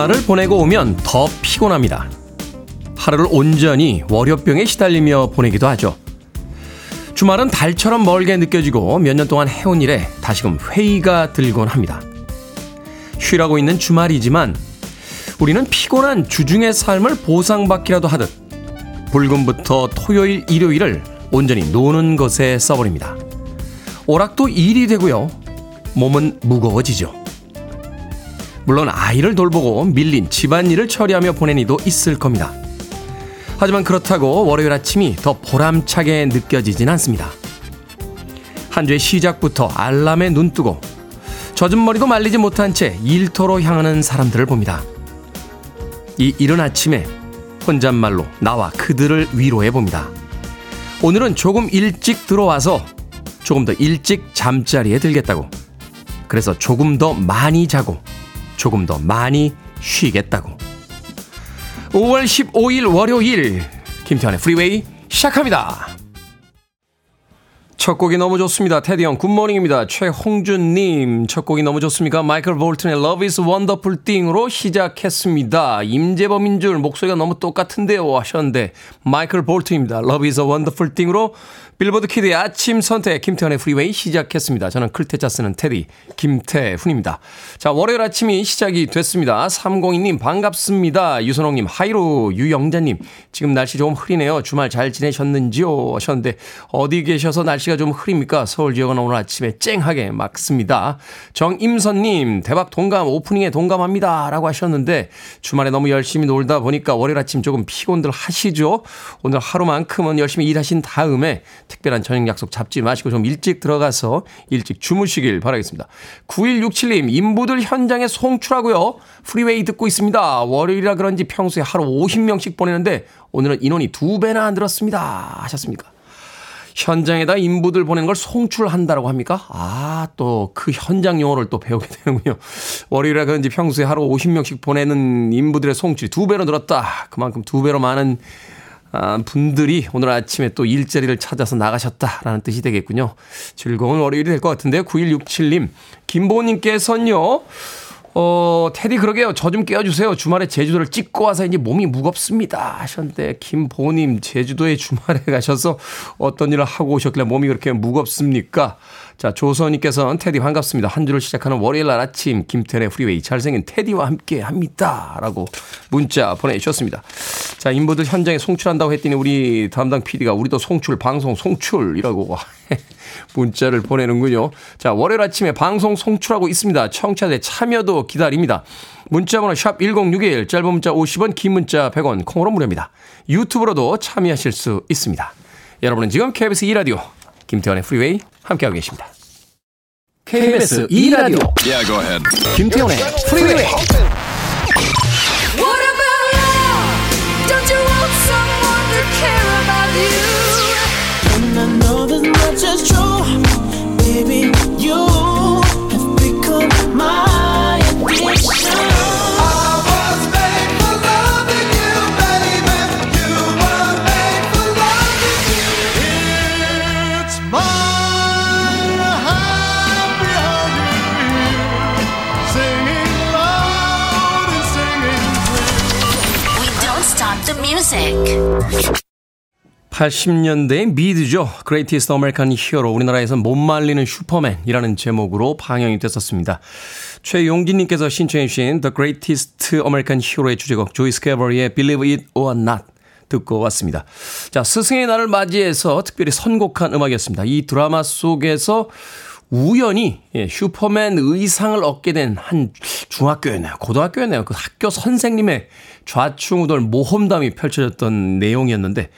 주말을 보내고 오면 더 피곤합니다. 하루를 온전히 월요병에 시달리며 보내기도 하죠. 주말은 달처럼 멀게 느껴지고 몇 년 동안 해온 일에 다시금 회의가 들곤 합니다. 쉬라고 있는 주말이지만 우리는 피곤한 주중의 삶을 보상받기라도 하듯 불금부터 토요일, 일요일을 온전히 노는 것에 써버립니다. 오락도 일이 되고요. 몸은 무거워지죠. 물론 아이를 돌보고 밀린 집안일을 처리하며 보낸 이도 있을 겁니다. 하지만 그렇다고 월요일 아침이 더 보람차게 느껴지진 않습니다. 한 주의 시작부터 알람에 눈 뜨고 젖은 머리도 말리지 못한 채 일터로 향하는 사람들을 봅니다. 이 이른 아침에 혼잣말로 나와 그들을 위로해 봅니다. 오늘은 조금 일찍 들어와서 조금 더 일찍 잠자리에 들겠다고. 그래서 조금 더 많이 자고 조금 더 많이 쉬겠다고. 5월 15일 월요일 김태훈의 프리웨이 시작합니다. 첫 곡이 너무 좋습니다. 테디 형 굿모닝입니다. 최홍준 님 첫 곡이 너무 좋습니까? 마이클 볼튼의 Love is Wonderful Thing으로 시작했습니다. 임재범인 줄 목소리가 너무 똑같은데요 하셨는데 마이클 볼튼입니다. Love is a Wonderful Thing으로 빌보드 키드의 아침 선택 김태훈의 프리웨이 시작했습니다. 저는 클 태자 쓰는 테디 김태훈입니다. 자 월요일 아침이 시작이 됐습니다. 302님 반갑습니다. 유선홍님 하이루 유영자님 지금 날씨 조금 흐리네요. 주말 잘 지내셨는지요 하셨는데 어디 계셔서 날씨가 좀 흐립니까? 서울 지역은 오늘 아침에 쨍하게 맑습니다. 정임선님 대박 동감 오프닝에 동감합니다 라고 하셨는데 주말에 너무 열심히 놀다 보니까 월요일 아침 조금 피곤들 하시죠? 오늘 하루만큼은 열심히 일하신 다음에 특별한 저녁 약속 잡지 마시고 좀 일찍 들어가서 일찍 주무시길 바라겠습니다. 9167님, 인부들 현장에 송출하고요. 프리웨이 듣고 있습니다. 월요일이라 그런지 평소에 하루 50명씩 보내는데 오늘은 인원이 두 배나 늘었습니다. 하셨습니까? 현장에다 인부들 보내는 걸 송출한다라고 합니까? 아, 또 그 현장 용어를 또 배우게 되는군요. 월요일이라 그런지 평소에 하루 50명씩 보내는 인부들의 송출이 두 배로 늘었다. 그만큼 두 배로 많은 아, 분들이 오늘 아침에 또 일자리를 찾아서 나가셨다라는 뜻이 되겠군요. 즐거운 월요일이 될 것 같은데요. 9167님, 김보님께서는요, 어, 테디 그러게요. 저 좀 깨워주세요. 주말에 제주도를 찍고 와서 이제 몸이 무겁습니다. 하셨는데, 김보님, 제주도에 주말에 가셔서 어떤 일을 하고 오셨길래 몸이 그렇게 무겁습니까? 자, 조선님께서는 테디 반갑습니다. 한 주를 시작하는 월요일 날 아침, 김태훈의 프리웨이 잘생긴 테디와 함께 합니다. 라고 문자 보내주셨습니다. 자, 인부들 현장에 송출한다고 했더니 우리 담당 PD가 우리도 송출, 방송 송출이라고 문자를 보내는군요. 자, 월요일 아침에 방송 송출하고 있습니다. 청취자들의 참여도 기다립니다. 문자번호 샵 1061, 짧은 문자 50원, 긴 문자 100원, 콩으로 무료입니다. 유튜브로도 참여하실 수 있습니다. 여러분은 지금 KBS 2라디오 김태원의 프리웨이 함께하고 계십니다. KBS 2라디오 Yeah, go ahead. 김태원의 프리웨이 80년대의 미드죠. Greatest American Hero. 우리나라에서 못 말리는 슈퍼맨이라는 제목으로 방영이 됐었습니다. 최용진님께서 신청해주신 The Greatest American Hero의 주제곡 조이 스카버리의 Believe It or Not 듣고 왔습니다. 자, 스승의 날을 맞이해서 특별히 선곡한 음악이었습니다. 이 드라마 속에서 우연히 예, 슈퍼맨 의상을 얻게 된 한 중학교였나요? 고등학교였나요? 그 학교 선생님의 좌충우돌 모험담이 펼쳐졌던 내용이었는데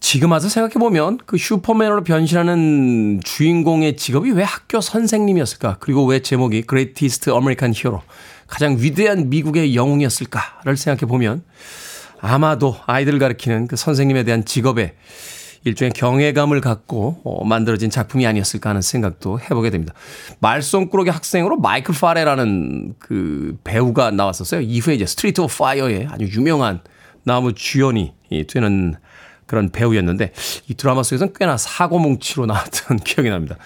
지금 와서 생각해보면 그 슈퍼맨으로 변신하는 주인공의 직업이 왜 학교 선생님이었을까? 그리고 왜 제목이 Greatest American Hero, 가장 위대한 미국의 영웅이었을까를 생각해보면 아마도 아이들을 가르치는 그 선생님에 대한 직업에 일종의 경외감을 갖고 어, 만들어진 작품이 아니었을까 하는 생각도 해보게 됩니다. 말썽꾸러기 학생으로 마이클 파레라는 그 배우가 나왔었어요. 이후에 이제 Street of Fire의 아주 유명한 나무 주연이 되는 그런 배우였는데 이 드라마 속에서는 꽤나 사고뭉치로 나왔던 기억이 납니다.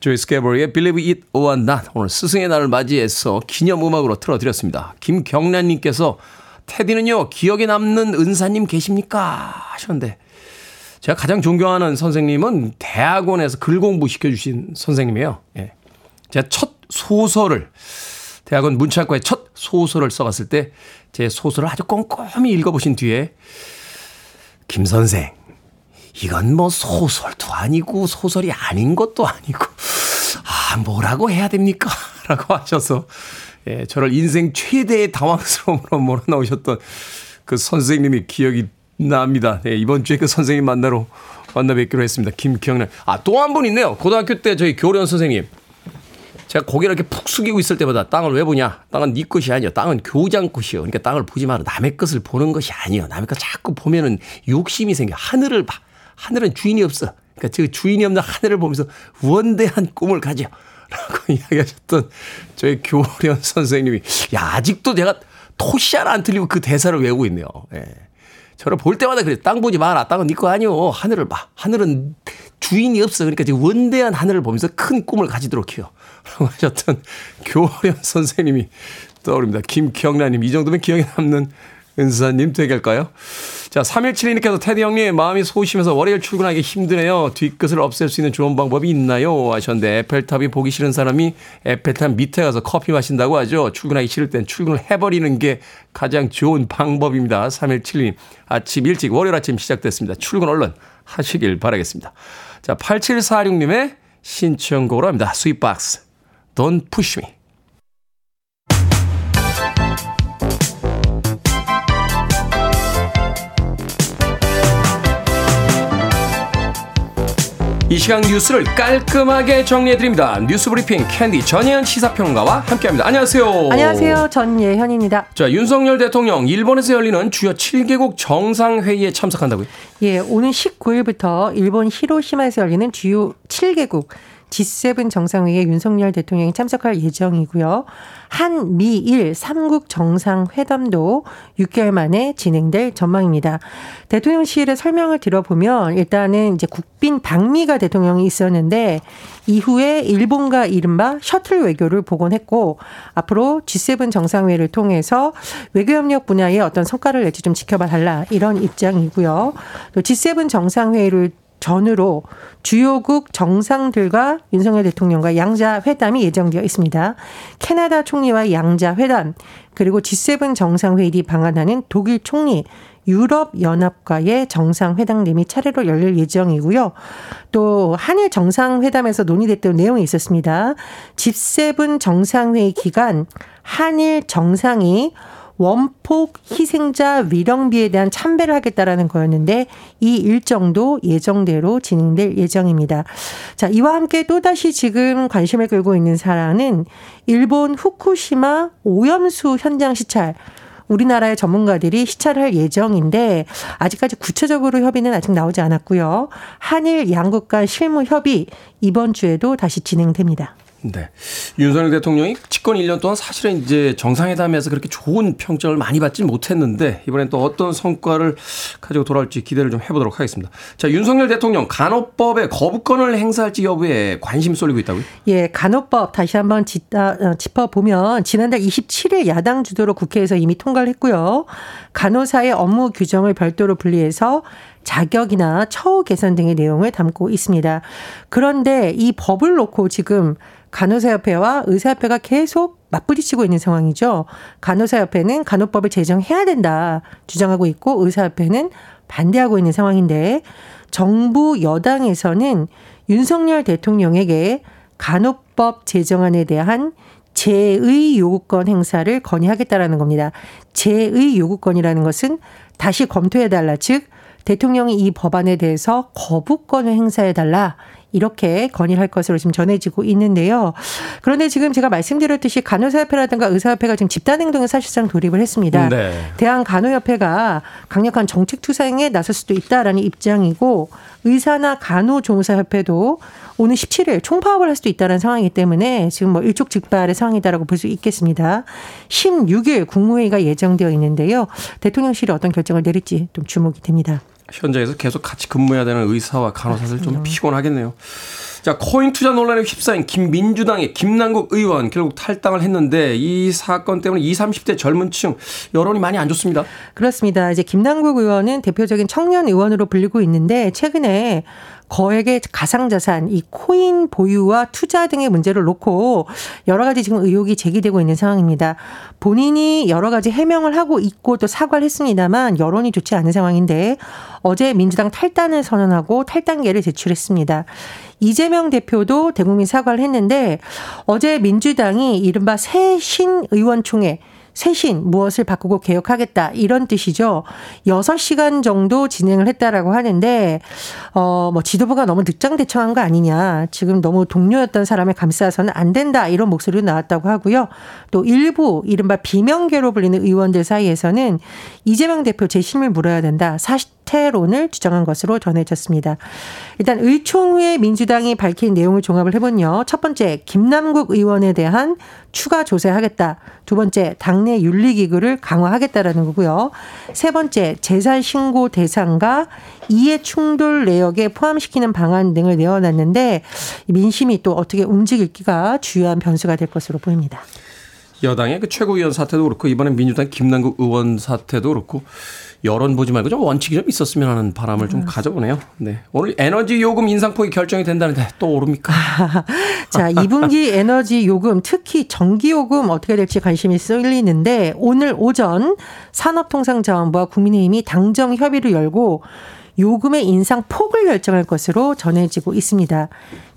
조이 스캐버리의 Believe It or Not 오늘 스승의 날을 맞이해서 기념음악으로 틀어드렸습니다. 김경란님께서 테디는요 기억에 남는 은사님 계십니까 하셨는데 제가 가장 존경하는 선생님은 대학원에서 글 공부 시켜주신 선생님이에요. 예. 제가 첫 소설을 대학원 문창과의 첫 소설을 써봤을 때 제 소설을 아주 꼼꼼히 읽어보신 뒤에 김 선생 이건 뭐 소설도 아니고 소설이 아닌 것도 아니고 아 뭐라고 해야 됩니까? 라고 하셔서 예, 저를 인생 최대의 당황스러움으로 몰아넣으셨던 그 선생님이 기억이 납니다. 네, 이번 주에 그 선생님 만나러 만나 뵙기로 했습니다. 김기영란. 아, 또 한 분 있네요. 고등학교 때 저희 교련 선생님. 제가 고개를 이렇게 푹 숙이고 있을 때마다 땅을 왜 보냐? 땅은 네 것이 아니요. 땅은 교장 것이요. 그러니까 땅을 보지 마라. 남의 것을 보는 것이 아니요. 남의 것 자꾸 보면은 욕심이 생겨. 하늘을 봐. 하늘은 주인이 없어. 그러니까 그 주인이 없는 하늘을 보면서 원대한 꿈을 가져. 라고 이야기하셨던 저희 교련 선생님이 야 아직도 제가 토시 하나 안 틀리고 그 대사를 외우고 있네요. 예. 저를 볼 때마다 그래. 땅 보지 마라. 땅은 네거 아니오. 하늘을 봐. 하늘은 주인이 없어. 그러니까 지금 원대한 하늘을 보면서 큰 꿈을 가지도록 해요. 라고 하셨던 교련 선생님이 떠오릅니다. 김경란님. 이 정도면 기억에 남는 은사님 되겠까요? 자, 3172님께서 테디 형님 마음이 소심해서 월요일 출근하기 힘드네요. 뒤끝을 없앨 수 있는 좋은 방법이 있나요? 하셨는데 에펠탑이 보기 싫은 사람이 에펠탑 밑에 가서 커피 마신다고 하죠. 출근하기 싫을 땐 출근을 해버리는 게 가장 좋은 방법입니다. 3172님 아침 일찍 월요일 아침 시작됐습니다. 출근 얼른 하시길 바라겠습니다. 자, 8746님의 신청곡으로 합니다. Sweetbox Don't Push Me. 이 시간 뉴스를 깔끔하게 정리해드립니다. 뉴스 브리핑 캔디 전예현 시사평론가와 함께합니다. 안녕하세요. 안녕하세요. 전예현입니다. 자, 윤석열 대통령 일본에서 열리는 주요 7개국 정상회의에 참석한다고요? 예, 오는 19일부터 일본 히로시마에서 열리는 주요 7개국 G7 정상회의에 윤석열 대통령이 참석할 예정이고요. 한, 미, 일 3국 정상회담도 6개월 만에 진행될 전망입니다. 대통령실의 설명을 들어보면 일단은 이제 국빈 방미가 대통령이 있었는데 이후에 일본과 이른바 셔틀 외교를 복원했고 앞으로 G7 정상회의를 통해서 외교협력 분야에 어떤 성과를 낼지 좀 지켜봐 달라 이런 입장이고요. 또 G7 정상회의를 전후로 주요국 정상들과 윤석열 대통령과 양자 회담이 예정되어 있습니다. 캐나다 총리와 양자 회담, 그리고 G7 정상회의 뒤 방한하는 독일 총리, 유럽 연합과의 정상회담 등이 차례로 열릴 예정이고요. 또 한일 정상회담에서 논의됐던 내용이 있었습니다. G7 정상회의 기간 한일 정상이 원폭 희생자 위령비에 대한 참배를 하겠다라는 거였는데 이 일정도 예정대로 진행될 예정입니다. 자, 이와 함께 또다시 지금 관심을 끌고 있는 사안은 일본 후쿠시마 오염수 현장 시찰 우리나라의 전문가들이 시찰할 예정인데 아직까지 구체적으로 협의는 아직 나오지 않았고요. 한일 양국 간 실무 협의 이번 주에도 다시 진행됩니다. 네. 윤석열 대통령이 집권 1년 동안 사실은 이제 정상회담에서 그렇게 좋은 평점을 많이 받지 못했는데 이번엔 또 어떤 성과를 가지고 돌아올지 기대를 좀 해보도록 하겠습니다. 자, 윤석열 대통령 간호법에 거부권을 행사할지 여부에 관심 쏠리고 있다고요? 예, 간호법 다시 한번 어, 짚어보면 지난달 27일 야당 주도로 국회에서 이미 통과를 했고요. 간호사의 업무 규정을 별도로 분리해서 자격이나 처우 개선 등의 내용을 담고 있습니다. 그런데 이 법을 놓고 지금 간호사협회와 의사협회가 계속 맞부딪히고 있는 상황이죠. 간호사협회는 간호법을 제정해야 된다 주장하고 있고 의사협회는 반대하고 있는 상황인데 정부 여당에서는 윤석열 대통령에게 간호법 제정안에 대한 재의 요구권 행사를 건의하겠다라는 겁니다. 재의 요구권이라는 것은 다시 검토해달라. 즉, 대통령이 이 법안에 대해서 거부권을 행사해달라. 이렇게 건의를 할 것으로 지금 전해지고 있는데요. 그런데 지금 제가 말씀드렸듯이 간호사협회라든가 의사협회가 지금 집단행동에 사실상 돌입을 했습니다. 네. 대한간호협회가 강력한 정책 투쟁에 나설 수도 있다라는 입장이고 의사나 간호조무사협회도 오는 17일 총파업을 할 수도 있다는 상황이기 때문에 지금 뭐 일촉즉발의 상황이다라고 볼 수 있겠습니다. 16일 국무회의가 예정되어 있는데요. 대통령실이 어떤 결정을 내릴지 좀 주목이 됩니다. 현장에서 계속 같이 근무해야 되는 의사와 간호사들 좀 피곤하겠네요. 자, 코인 투자 논란에 휩싸인 김민주당의 김남국 의원 결국 탈당을 했는데 이 사건 때문에 20, 30대 젊은 층 여론이 많이 안 좋습니다. 그렇습니다. 이제 김남국 의원은 대표적인 청년 의원으로 불리고 있는데 최근에 거액의 가상자산, 이 코인 보유와 투자 등의 문제를 놓고 여러 가지 지금 의혹이 제기되고 있는 상황입니다. 본인이 여러 가지 해명을 하고 있고 또 사과를 했습니다만 여론이 좋지 않은 상황인데 어제 민주당 탈당을 선언하고 탈당계를 제출했습니다. 이재명 대표도 대국민 사과를 했는데 어제 민주당이 이른바 새신 의원총회 쇄신 무엇을 바꾸고 개혁하겠다 이런 뜻이죠. 6시간 정도 진행을 했다라고 하는데 어 뭐 지도부가 너무 늑장대청한 거 아니냐. 지금 너무 동료였던 사람을 감싸서는 안 된다 이런 목소리도 나왔다고 하고요. 또 일부 이른바 비명계로 불리는 의원들 사이에서는 이재명 대표 재심을 물어야 된다. 사 퇴론을 주장한 것으로 전해졌습니다. 일단 의총 후에 민주당이 밝힌 내용을 종합을 해보면요. 첫 번째 김남국 의원에 대한 추가 조사하겠다. 두 번째 당내 윤리기구를 강화하겠다라는 거고요. 세 번째 재산 신고 대상과 이해 충돌 내역에 포함시키는 방안 등을 내어놨는데 민심이 또 어떻게 움직일기가 주요한 변수가 될 것으로 보입니다. 여당의 그 최고위원 사태도 그렇고 이번에 민주당 김남국 의원 사태도 그렇고 여론 보지 말고 좀 원칙이 좀 있었으면 하는 바람을 좀 가져보네요. 네. 오늘 에너지 요금 인상폭이 결정이 된다는데 또 오릅니까? 자, 2분기 에너지 요금, 특히 전기 요금 어떻게 될지 관심이 쏠리는데 오늘 오전 산업통상자원부와 국민의힘이 당정 협의를 열고 요금의 인상 폭을 결정할 것으로 전해지고 있습니다.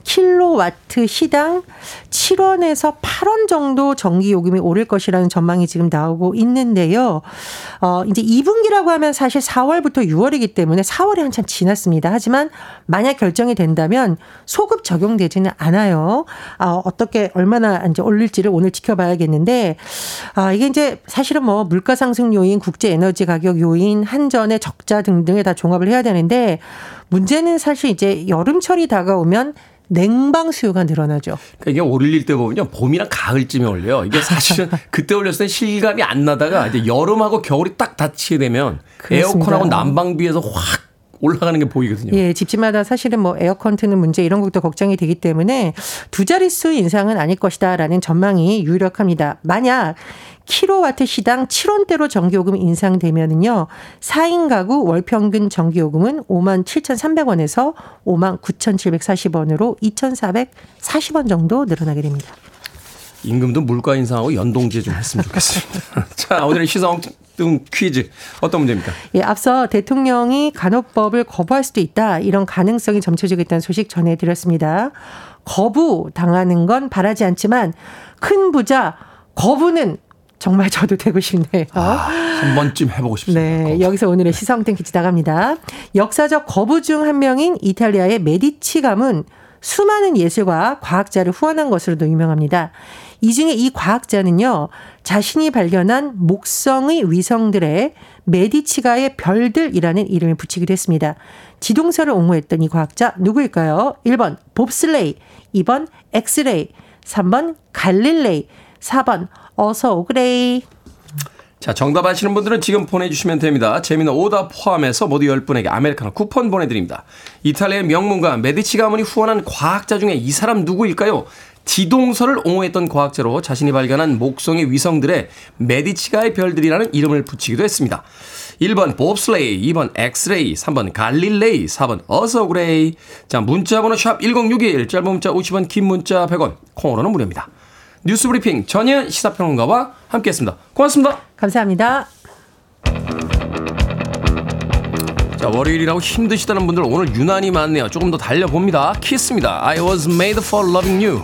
킬로와트 시당 7원에서 8원 정도 전기 요금이 오를 것이라는 전망이 지금 나오고 있는데요. 어, 이제 2분기라고 하면 사실 4월부터 6월이기 때문에 4월이 한참 지났습니다. 하지만 만약 결정이 된다면 소급 적용되지는 않아요. 아, 어떻게 얼마나 이제 올릴지를 오늘 지켜봐야겠는데 아, 이게 이제 사실은 뭐 물가 상승 요인, 국제 에너지 가격 요인, 한전의 적자 등등에 다 종합을 해야 되는데 문제는 사실 이제 여름철이 다가오면 냉방 수요가 늘어나죠. 그러니까 이게 올릴 때 보면요. 봄이랑 가을쯤에 올려요. 이게 사실은 그때 올렸을 때 실감이 안 나다가 이제 여름하고 겨울이 딱 닫히게 되면 그렇습니다. 에어컨하고 난방비에서 확 올라가는 게 보이거든요. 예, 집집마다 사실은 뭐 에어컨 트는 문제 이런 것도 걱정이 되기 때문에 두 자릿수 인상은 아닐 것이다라는 전망이 유력합니다. 만약 킬로와트 시당 7원대로 전기요금이 인상되면은요. 4인 가구 월 평균 전기요금은 5만 7,300원에서 5만 9,740원으로 2,440원 정도 늘어나게 됩니다. 임금도 물가 인상하고 연동제 좀 했으면 좋겠습니다. 자, 오늘의 시사엉뚱 퀴즈 어떤 문제입니까? 예, 앞서 대통령이 간호법을 거부할 수도 있다. 이런 가능성이 점쳐지고 있다는 소식 전해드렸습니다. 거부 당하는 건 바라지 않지만 큰 부자 거부는 정말 저도 되고 싶네요. 한 번쯤 해보고 싶습니다. 네, 여기서 오늘의 시사홍땡 퀴즈 나갑니다. 역사적 거부 중 한 명인 이탈리아의 메디치 가문 수많은 예술가, 과학자를 후원한 것으로도 유명합니다. 이 중에 이 과학자는요, 자신이 발견한 목성의 위성들의 메디치가의 별들이라는 이름을 붙이기도 했습니다. 지동설을 옹호했던 이 과학자 누구일까요? 1번 봅슬레이, 2번 엑스레이, 3번 갈릴레이, 4번 어서 오그레이. 자, 정답 아시는 분들은 지금 보내주시면 됩니다. 재미있는 오답 포함해서 모두 10분에게 아메리카노 쿠폰 보내드립니다. 이탈리아의 명문가 메디치 가문이 후원한 과학자 중에 이 사람 누구일까요? 지동설을 옹호했던 과학자로 자신이 발견한 목성의 위성들의 메디치가의 별들이라는 이름을 붙이기도 했습니다. 1번 봅슬레이, 2번 엑스레이, 3번 갈릴레이, 4번 어서 오그레이. 자, 문자번호 샵 1061, 짧은 문자 50원, 긴 문자 100원, 콩으로는 무료입니다. 뉴스 브리핑 전예현 시사평론가와 함께했습니다. 고맙습니다. 감사합니다. 자, 월요일이라고 힘드시다는 분들 오늘 유난히 많네요. 조금 더 달려봅니다. KISS입니다. I was made for loving you.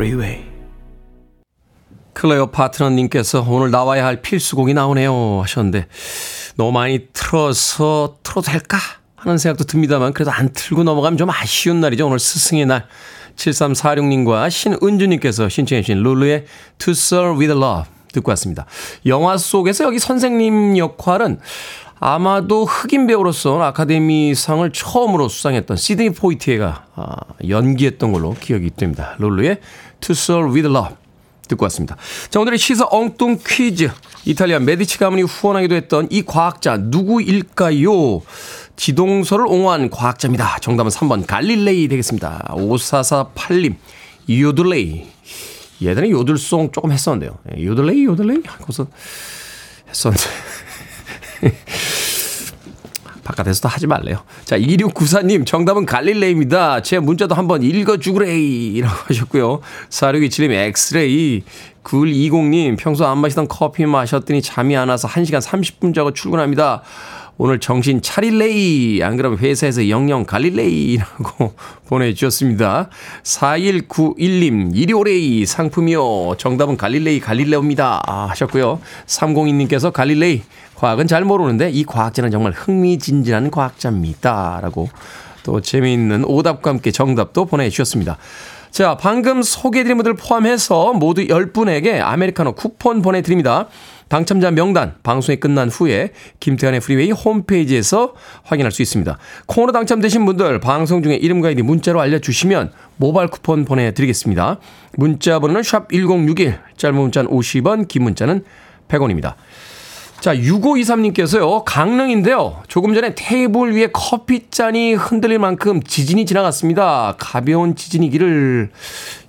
Freeway. 클레어 파트너님께서 오늘 나와야 할 필수곡이 나오네요 하셨는데 너무 많이 틀어서 틀어도 될까 하는 생각도 듭니다만 그래도 안 틀고 넘어가면 좀 아쉬운 날이죠. 오늘 스승의 날 7346님과 신은주님께서 신청해 주신 룰루의 To Serve With Love 듣고 왔습니다. 영화 속에서 여기 선생님 역할은 아마도 흑인 배우로서 아카데미상을 처음으로 수상했던 시드니 포이티에가 아, 연기했던 걸로 기억이 됩니다. 롤루의 To Serve With Love 듣고 왔습니다. 자, 오늘의 시사 엉뚱 퀴즈. 이탈리아 메디치 가문이 후원하기도 했던 이 과학자 누구일까요? 지동설을 옹호한 과학자입니다. 정답은 3번 갈릴레이 되겠습니다. 5448님, 요들레이. 예전에 요들송 조금 했었는데요. 예, 요들레이, 요들레이? 하고서 했었는데. 바깥에서도 하지 말래요. 자, 2694님, 정답은 갈릴레이입니다. 제 문자도 한번 읽어주그레이. 라고 하셨고요. 4627님, 엑스레이. 9120님, 평소 안 마시던 커피 마셨더니 잠이 안 와서 1시간 30분 자고 출근합니다. 오늘 정신 차릴레이. 안 그러면 회사에서 영영 갈릴레이라고 보내주셨습니다. 4191님, 일요레이 상품이요. 정답은 갈릴레이 갈릴레오입니다. 아, 하셨고요. 302님께서 갈릴레이. 과학은 잘 모르는데 이 과학자는 정말 흥미진진한 과학자입니다. 라고 또 재미있는 오답과 함께 정답도 보내주셨습니다. 자, 방금 소개해드린 분들 포함해서 모두 10분에게 아메리카노 쿠폰 보내드립니다. 당첨자 명단 방송이 끝난 후에 김태훈의 Freeway 홈페이지에서 확인할 수 있습니다. 콩으로 당첨되신 분들 방송 중에 이름과 아이디 문자로 알려주시면 모바일 쿠폰 보내드리겠습니다. 문자 번호는 샵 1061, 짧은 문자는 50원, 긴 문자는 100원입니다. 자, 6523님께서요, 강릉인데요. 조금 전에 테이블 위에 커피잔이 흔들릴 만큼 지진이 지나갔습니다. 가벼운 지진이기를,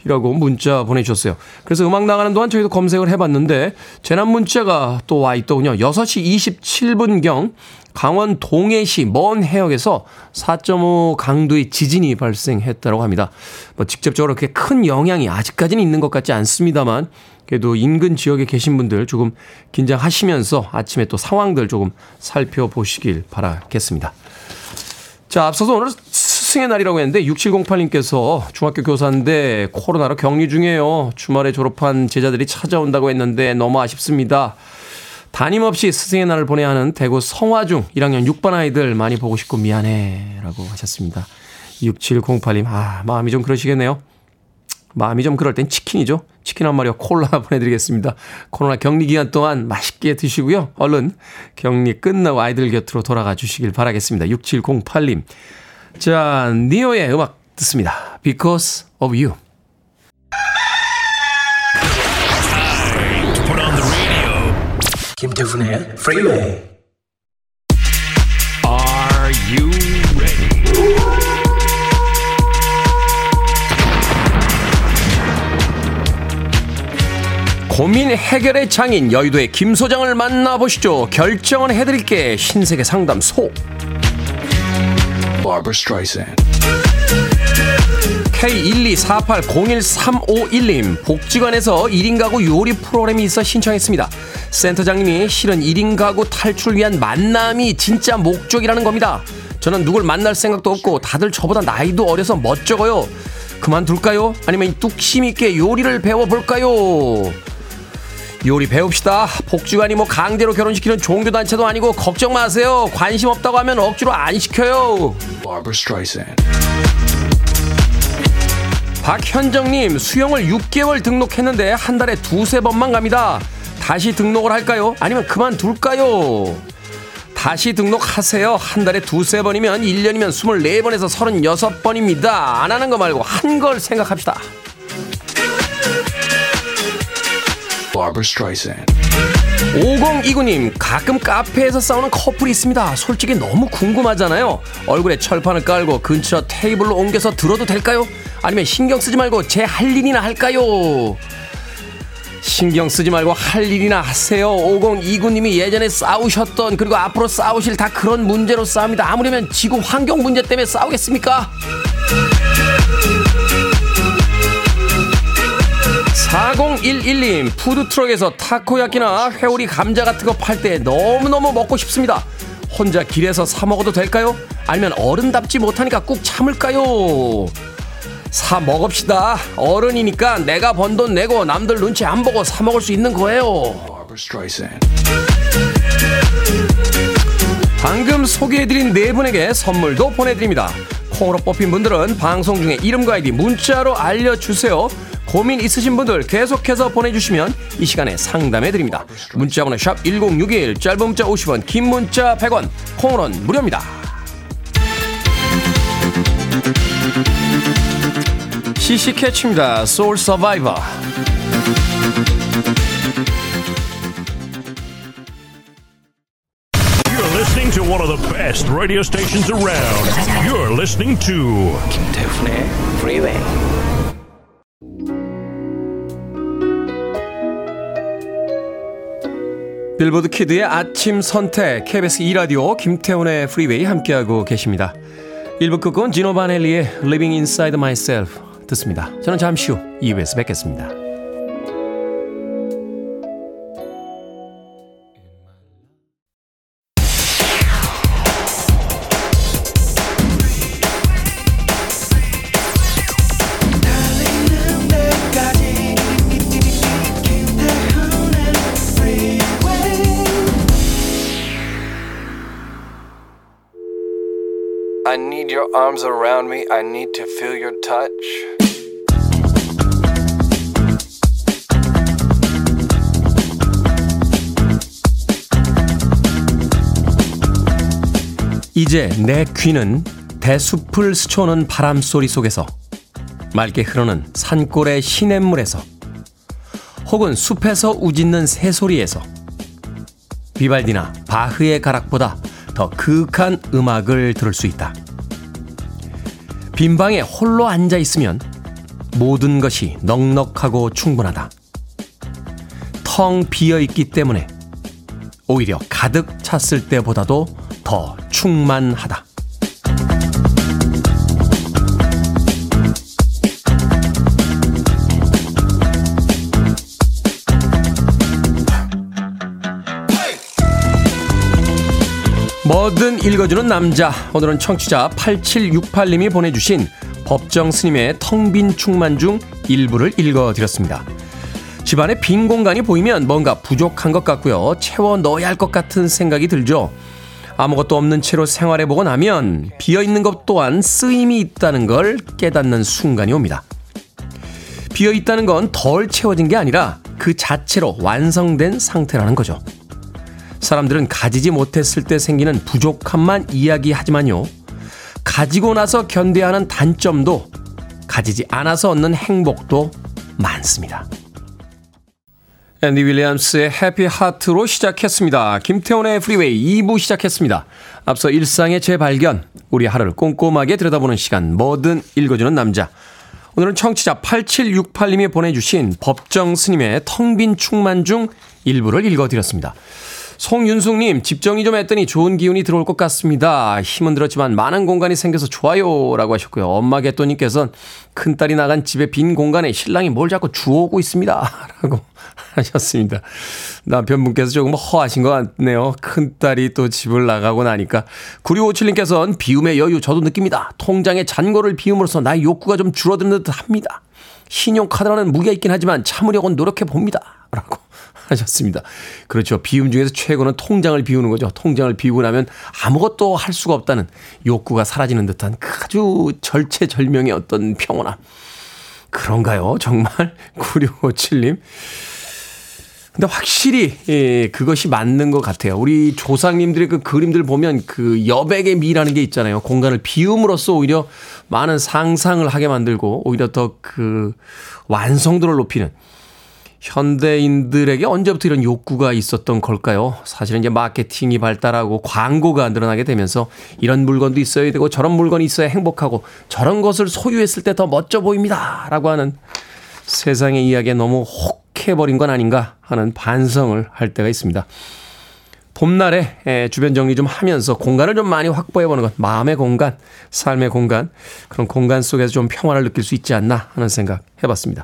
이라고 문자 보내주셨어요. 그래서 음악 나가는 동안 저희도 검색을 해봤는데, 재난 문자가 또 와 있더군요. 6시 27분경 강원 동해시 먼 해역에서 4.5 강도의 지진이 발생했다고 합니다. 뭐 직접적으로 그렇게 큰 영향이 아직까지는 있는 것 같지 않습니다만, 그래도 인근 지역에 계신 분들 조금 긴장하시면서 아침에 또 상황들 조금 살펴보시길 바라겠습니다. 자, 앞서서 오늘 스승의 날이라고 했는데 6708님께서 중학교 교사인데 코로나로 격리 중이에요. 주말에 졸업한 제자들이 찾아온다고 했는데 너무 아쉽습니다. 담임 없이 스승의 날을 보내야 하는 대구 성화중 1학년 6반 아이들 많이 보고 싶고 미안해 라고 하셨습니다. 6708님, 아, 마음이 좀 그러시겠네요. 마음이 좀 그럴 땐 치킨이죠. 치킨 한 마리와 콜라 보내드리겠습니다. 코로나 격리 기간 동안 맛있게 드시고요. 얼른 격리 끝나고 아이들 곁으로 돌아가 주시길 바라겠습니다. 6708님. 자, 니오의 음악 듣습니다. Because of You. 김태훈의 Freeway. Are you ready? 고민 해결의 장인 여의도의 김 소장을 만나보시죠. 결정은 해드릴게 신세계 상담소. Barbara Streisand. K124801351님 복지관에서 1인 가구 요리 프로그램이 있어 신청했습니다. 센터장님이 실은 1인 가구 탈출 위한 만남이 진짜 목적이라는 겁니다. 저는 누굴 만날 생각도 없고 다들 저보다 나이도 어려서 멋쩍어요. 그만둘까요? 아니면 뚝심 있게 요리를 배워볼까요? 요리 배웁시다. 복지관이 뭐 강제로 결혼시키는 종교단체도 아니고 걱정 마세요. 관심 없다고 하면 억지로 안 시켜요. 박현정님 수영을 6개월 등록했는데 한 달에 두세 번만 갑니다. 다시 등록을 할까요? 아니면 그만둘까요? 다시 등록하세요. 한 달에 두세 번이면 1년이면 24번에서 36번입니다. 안 하는 거 말고 한 걸 생각합시다. Barbara Streisand. 5029님 가끔 카페에서 싸우는 커플이 있습니다. 솔직히 너무 궁금하잖아요. 얼굴에 철판을 깔고 근처 테이블로 옮겨서 들어도 될까요? 아니면 신경 쓰지 말고 제 할 일이나 할까요? 신경 쓰지 말고 할 일이나 하세요. 5029님이 예전에 싸우셨던 그리고 앞으로 싸우실 다 그런 문제로 싸웁니다. 아무려면 지구 환경 문제 때문에 싸우겠습니까? 4011님 푸드트럭에서 타코야끼나 회오리 감자 같은 거 팔 때 너무너무 먹고 싶습니다 혼자 길에서 사 먹어도 될까요? 아니면 어른답지 못하니까 꾹 참을까요? 사 먹읍시다 어른이니까 내가 번 돈 내고 남들 눈치 안 보고 사 먹을 수 있는 거예요. 방금 소개해드린 네 분에게 선물도 보내드립니다. 콩으로 뽑힌 분들은 방송 중에 이름과 아이디 문자로 알려주세요. 고민 있으신 분들 계속해서 보내주시면 이 시간에 상담해드립니다. 문자번호 샵 1061, 짧은 문자 50원, 긴 문자 100원, 콩으로는 무료입니다. 시시 캐치입니다. 소울 서바이버. You're listening to one of the best radio stations around. You're listening to 김태훈의 Freeway. 빌보드 키드의 아침 선택 KBS 2라디오 김태훈의 프리웨이 함께하고 계십니다. 1부 끝곡은 지노 바넬리의 Living Inside Myself 듣습니다. 저는 잠시 후 2부에서 뵙겠습니다. Arms around me. I need to feel your touch. 이제 내 귀는 대숲을 스쳐오는 바람 소리 속에서 맑게 흐르는 산골의 시냇물에서 혹은 숲에서 우짖는 새소리에서 비발디나 바흐의 가락보다 더 그윽한 음악을 들을 수 있다. 빈 방에 홀로 앉아 있으면 모든 것이 넉넉하고 충분하다. 텅 비어 있기 때문에 오히려 가득 찼을 때보다도 더 충만하다. 뭐든 읽어주는 남자. 오늘은 청취자 8768님이 보내주신 법정 스님의 텅빈 충만 중 일부를 읽어드렸습니다. 집안에 빈 공간이 보이면 뭔가 부족한 것 같고요. 채워 넣어야 할 것 같은 생각이 들죠. 아무것도 없는 채로 생활해보고 나면 비어있는 것 또한 쓰임이 있다는 걸 깨닫는 순간이 옵니다. 비어있다는 건 덜 채워진 게 아니라 그 자체로 완성된 상태라는 거죠. 사람들은 가지지 못했을 때 생기는 부족함만 이야기하지만요. 가지고 나서 견뎌야 하는 단점도 가지지 않아서 얻는 행복도 많습니다. 앤디 윌리엄스의 Happy Heart로 시작했습니다. 김태훈의 Freeway 2부 시작했습니다. 앞서 일상의 재발견, 우리 하루를 꼼꼼하게 들여다보는 시간, 뭐든 읽어주는 남자. 오늘은 청취자 8768님이 보내주신 법정 스님의 텅 빈 충만 중 일부를 읽어드렸습니다. 송윤숙님, 집 정리 좀 했더니 좋은 기운이 들어올 것 같습니다. 힘은 들었지만 많은 공간이 생겨서 좋아요. 라고 하셨고요. 엄마 개또님께서는 큰딸이 나간 집에 빈 공간에 신랑이 뭘 자꾸 주워오고 있습니다. 라고 하셨습니다. 남편분께서 조금 허하신 것 같네요. 큰딸이 또 집을 나가고 나니까. 9657님께서는 비움의 여유 저도 느낍니다. 통장에 잔고를 비움으로써 나의 욕구가 좀 줄어드는 듯 합니다. 신용카드라는 무게가 있긴 하지만 참으려고 노력해 봅니다. 라고 하셨습니다. 그렇죠. 비움 중에서 최고는 통장을 비우는 거죠. 통장을 비우고 나면 아무것도 할 수가 없다는 욕구가 사라지는 듯한 그 아주 절체절명의 어떤 평온함. 그런가요? 정말? 9657님. 근데 확실히 예, 그것이 맞는 것 같아요. 우리 조상님들의 그 그림들 보면 그 여백의 미라는 게 있잖아요. 공간을 비움으로써 오히려 많은 상상을 하게 만들고 오히려 더 그 완성도를 높이는 현대인들에게 언제부터 이런 욕구가 있었던 걸까요? 사실은 이제 마케팅이 발달하고 광고가 늘어나게 되면서 이런 물건도 있어야 되고 저런 물건이 있어야 행복하고 저런 것을 소유했을 때 더 멋져 보입니다. 라고 하는 세상의 이야기에 너무 혹해버린 건 아닌가 하는 반성을 할 때가 있습니다. 봄날에 에, 주변 정리 좀 하면서 공간을 좀 많이 확보해보는 것, 마음의 공간, 삶의 공간, 그런 공간 속에서 좀 평화를 느낄 수 있지 않나 하는 생각 해봤습니다.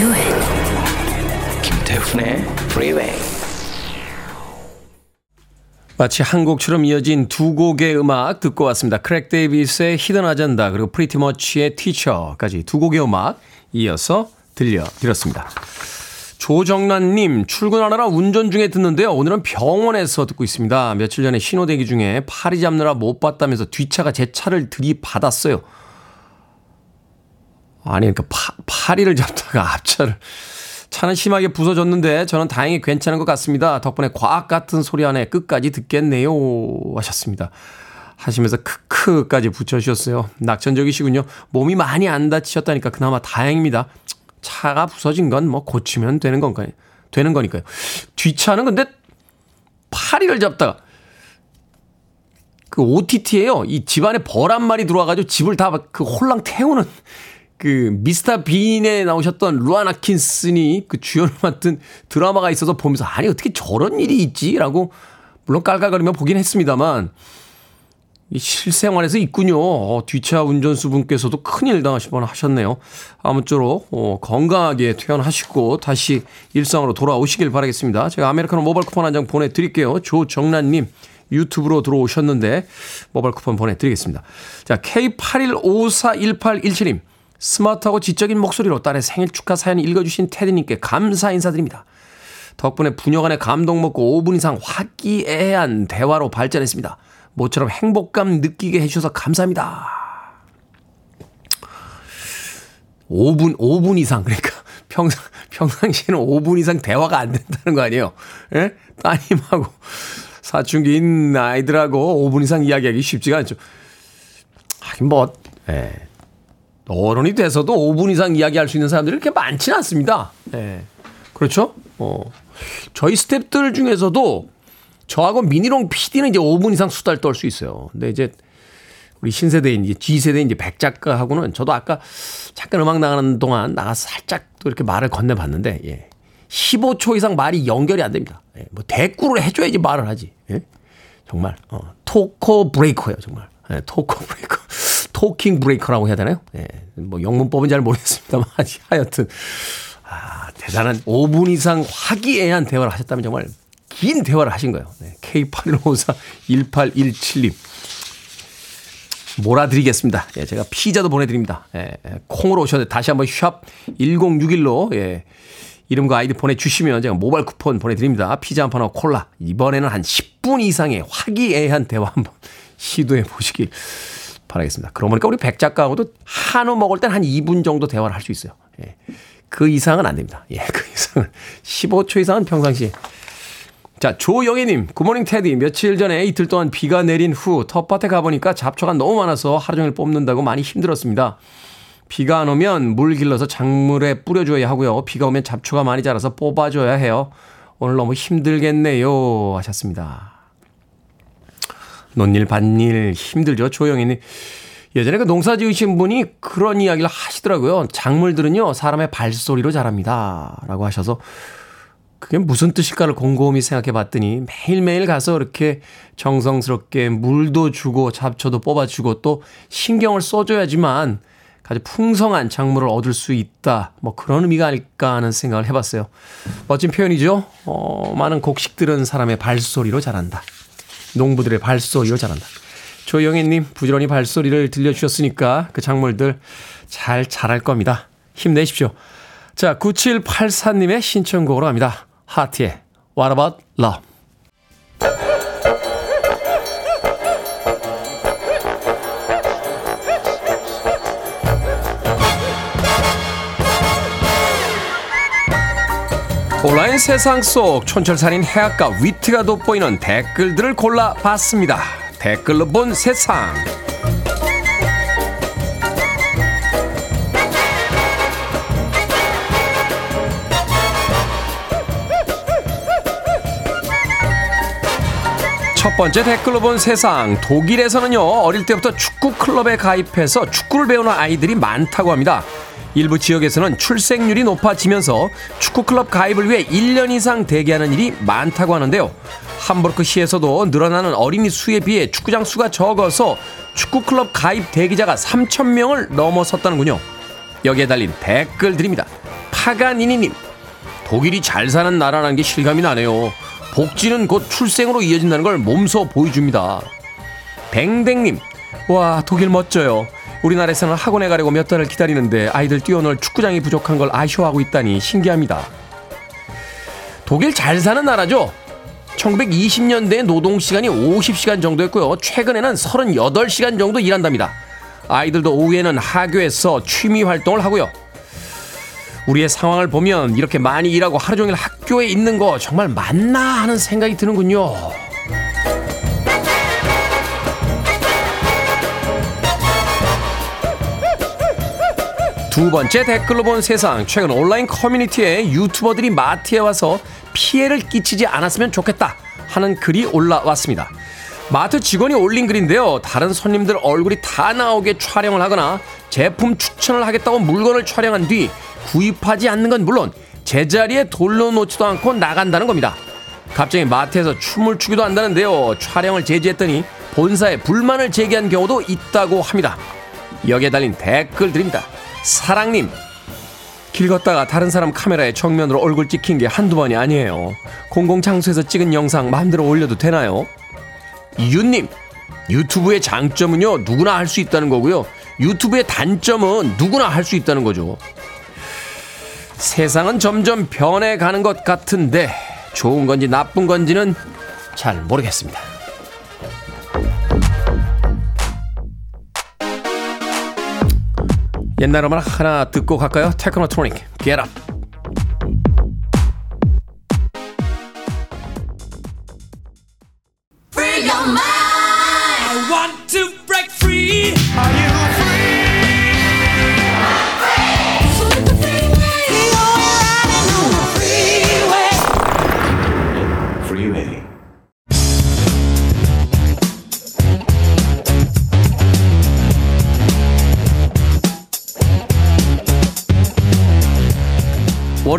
Do it. 김태훈의 Freeway. 마치 한 곡처럼 이어진 두 곡의 음악 듣고 왔습니다. 크레이그 데이비드의 Hidden Agenda 그리고 PRETTYMUCH의 Teacher까지 두 곡의 음악 이어서 들려드렸습니다. 조정란님 출근하느라 운전 중에 듣는데요. 오늘은 병원에서 듣고 있습니다. 며칠 전에 신호대기 중에 파리 잡느라 못 봤다면서 뒷차가 제 차를 들이받았어요. 아니 그러니까 파, 파리를 잡다가 앞차를 차는 심하게 부서졌는데 저는 다행히 괜찮은 것 같습니다. 덕분에 과학 같은 소리 안에 끝까지 듣겠네요 하셨습니다. 하시면서 크크까지 붙여주셨어요. 낙천적이시군요. 몸이 많이 안 다치셨다니까 그나마 다행입니다. 차가 부서진 건 뭐 고치면 되는 건가요? 되는 거니까요. 뒷차는 근데 파리를 잡다가 그 OTT에요. 이 집안에 벌 한 마리 들어와가지고 집을 다 그 홀랑 태우는 그 미스터 빈에 나오셨던 루안 아킨슨이 그 주연을 맡은 드라마가 있어서 보면서 아니 어떻게 저런 일이 있지라고 물론 깔깔거리며 보긴 했습니다만 이 실생활에서 있군요. 어, 뒷차 운전수 분께서도 큰일 당하실 뻔 하셨네요. 아무쪼록 어, 건강하게 퇴원하시고 다시 일상으로 돌아오시길 바라겠습니다. 제가 아메리카노 모바일 쿠폰 한 장 보내드릴게요. 조정란님 유튜브로 들어오셨는데 모바일 쿠폰 보내드리겠습니다. 자 K81541817님 스마트하고 지적인 목소리로 딸의 생일 축하 사연 읽어주신 테디님께 감사 인사드립니다. 덕분에 부녀 간의 감동 먹고 5분 이상 화기애애한 대화로 발전했습니다. 모처럼 행복감 느끼게 해주셔서 감사합니다. 5분, 5분 이상. 그러니까 평상, 평상시에는 5분 이상 대화가 안 된다는 거 아니에요? 예? 따님하고 사춘기 있는 아이들하고 5분 이상 이야기하기 쉽지가 않죠. 하긴 뭐, 예. 어른이 돼서도 5분 이상 이야기할 수 있는 사람들이 그렇게 많지는 않습니다. 예. 그렇죠? 어. 저희 스탭들 중에서도 저하고 미니롱 PD는 이제 5분 이상 수다를 떨 수 있어요. 근데 이제 우리 신세대인 이제 Z세대인 이제 백 작가하고는 저도 아까 잠깐 음악 나가는 동안 나가서 살짝 또 이렇게 말을 건네봤는데 예. 15초 이상 말이 연결이 안 됩니다. 예. 뭐 대꾸를 해줘야지 말을 하지. 예. 정말 어, talker breaker예요 정말. 예. talker breaker. talking breaker라고 해야 되나요? 예. 뭐 영문법은 잘 모르겠습니다만 하여튼 아, 대단한 5분 이상 화기애애한 대화를 하셨다면 정말 긴 대화를 하신 거예요. 네. K81541817님. 몰아드리겠습니다. 예, 제가 피자도 보내드립니다. 예, 콩으로 오셨는데 다시 한번 샵 1061로, 예, 이름과 아이디 보내주시면 제가 모바일 쿠폰 보내드립니다. 피자 한 판하고 콜라. 이번에는 한 10분 이상의 화기애애한 대화 한번 시도해 보시길 바라겠습니다. 그러고 보니까 우리 백 작가하고도 한우 먹을 땐 한 2분 정도 대화를 할 수 있어요. 예. 그 이상은 안 됩니다. 예, 그 이상은. 15초 이상은 평상시에. 자, 조영애님, 굿모닝 테디. 며칠 전에 이틀 동안 비가 내린 후 텃밭에 가보니까 잡초가 너무 많아서 하루 종일 뽑는다고 많이 힘들었습니다. 비가 안 오면 물 길러서 작물에 뿌려줘야 하고요. 비가 오면 잡초가 많이 자라서 뽑아줘야 해요. 오늘 너무 힘들겠네요. 하셨습니다. 논일, 밭일 힘들죠. 조영애님. 예전에 그 농사 지으신 분이 그런 이야기를 하시더라고요. 작물들은요, 사람의 발소리로 자랍니다. 라고 하셔서 그게 무슨 뜻일까를 곰곰이 생각해 봤더니 매일매일 가서 이렇게 정성스럽게 물도 주고 잡초도 뽑아주고 또 신경을 써줘야지만 아주 풍성한 작물을 얻을 수 있다. 뭐 그런 의미가 아닐까 하는 생각을 해봤어요. 멋진 표현이죠. 어, 많은 곡식들은 사람의 발소리로 자란다. 농부들의 발소리로 자란다. 조영애님 부지런히 발소리를 들려주셨으니까 그 작물들 잘 자랄 겁니다. 힘내십시오. 자, 9784님의 신청곡으로 합니다. 하트의 What About Love. 온라인 세상 속 촌철살인 해악과 위트가 돋보이는 댓글들을 골라봤습니다. 댓글로 본 세상. 첫 번째 댓글로 본 세상. 독일에서는요, 어릴 때부터 축구 클럽에 가입해서 축구를 배우는 아이들이 많다고 합니다. 일부 지역에서는 출생률이 높아지면서 축구클럽 가입을 위해 1년 이상 대기하는 일이 많다고 하는데요. 함부르크 시에서도 늘어나는 어린이 수에 비해 축구장 수가 적어서 축구클럽 가입 대기자가 3,000명을 넘어섰다는군요. 여기에 달린 댓글 드립니다. 하가니니님. 독일이 잘 사는 나라라는 게 실감이 나네요. 복지는 곧 출생으로 이어진다는 걸 몸소 보여줍니다. 뱅댕님. 와, 독일 멋져요. 우리나라에서는 학원에 가려고 몇 달을 기다리는데 아이들 뛰어놀 축구장이 부족한 걸 아쉬워하고 있다니 신기합니다. 독일 잘 사는 나라죠? 1920년대에 노동 시간이 50시간 정도였고요. 최근에는 38시간 정도 일한답니다. 아이들도 오후에는 하교에서 취미 활동을 하고요. 우리의 상황을 보면 이렇게 많이 일하고 하루 종일 학교에 있는 거 정말 맞나 하는 생각이 드는군요. 두 번째 댓글로 본 세상. 최근 온라인 커뮤니티에 유튜버들이 마트에 와서 피해를 끼치지 않았으면 좋겠다 하는 글이 올라왔습니다. 마트 직원이 올린 글인데요. 다른 손님들 얼굴이 다 나오게 촬영을 하거나 제품 추천을 하겠다고 물건을 촬영한 뒤 구입하지 않는 건 물론 제자리에 돌려놓지도 않고 나간다는 겁니다. 갑자기 마트에서 춤을 추기도 한다는데요. 촬영을 제지했더니 본사에 불만을 제기한 경우도 있다고 합니다. 여기에 달린 댓글 드립니다. 사랑님, 길 걷다가 다른 사람 카메라에 정면으로 얼굴 찍힌 게 한두 번이 아니에요. 공공장소에서 찍은 영상 마음대로 올려도 되나요? 이윤님, 유튜브의 장점은요, 누구나 할 수 있다는 거고요. 유튜브의 단점은 누구나 할 수 있다는 거죠. 세상은 점점 변해가는 것 같은데, 좋은 건지 나쁜 건지는 잘 모르겠습니다. 옛날 음악 하나 듣고 갈까요? 테크노트로닉, Get Up. Free your mind. I want to break free. Are you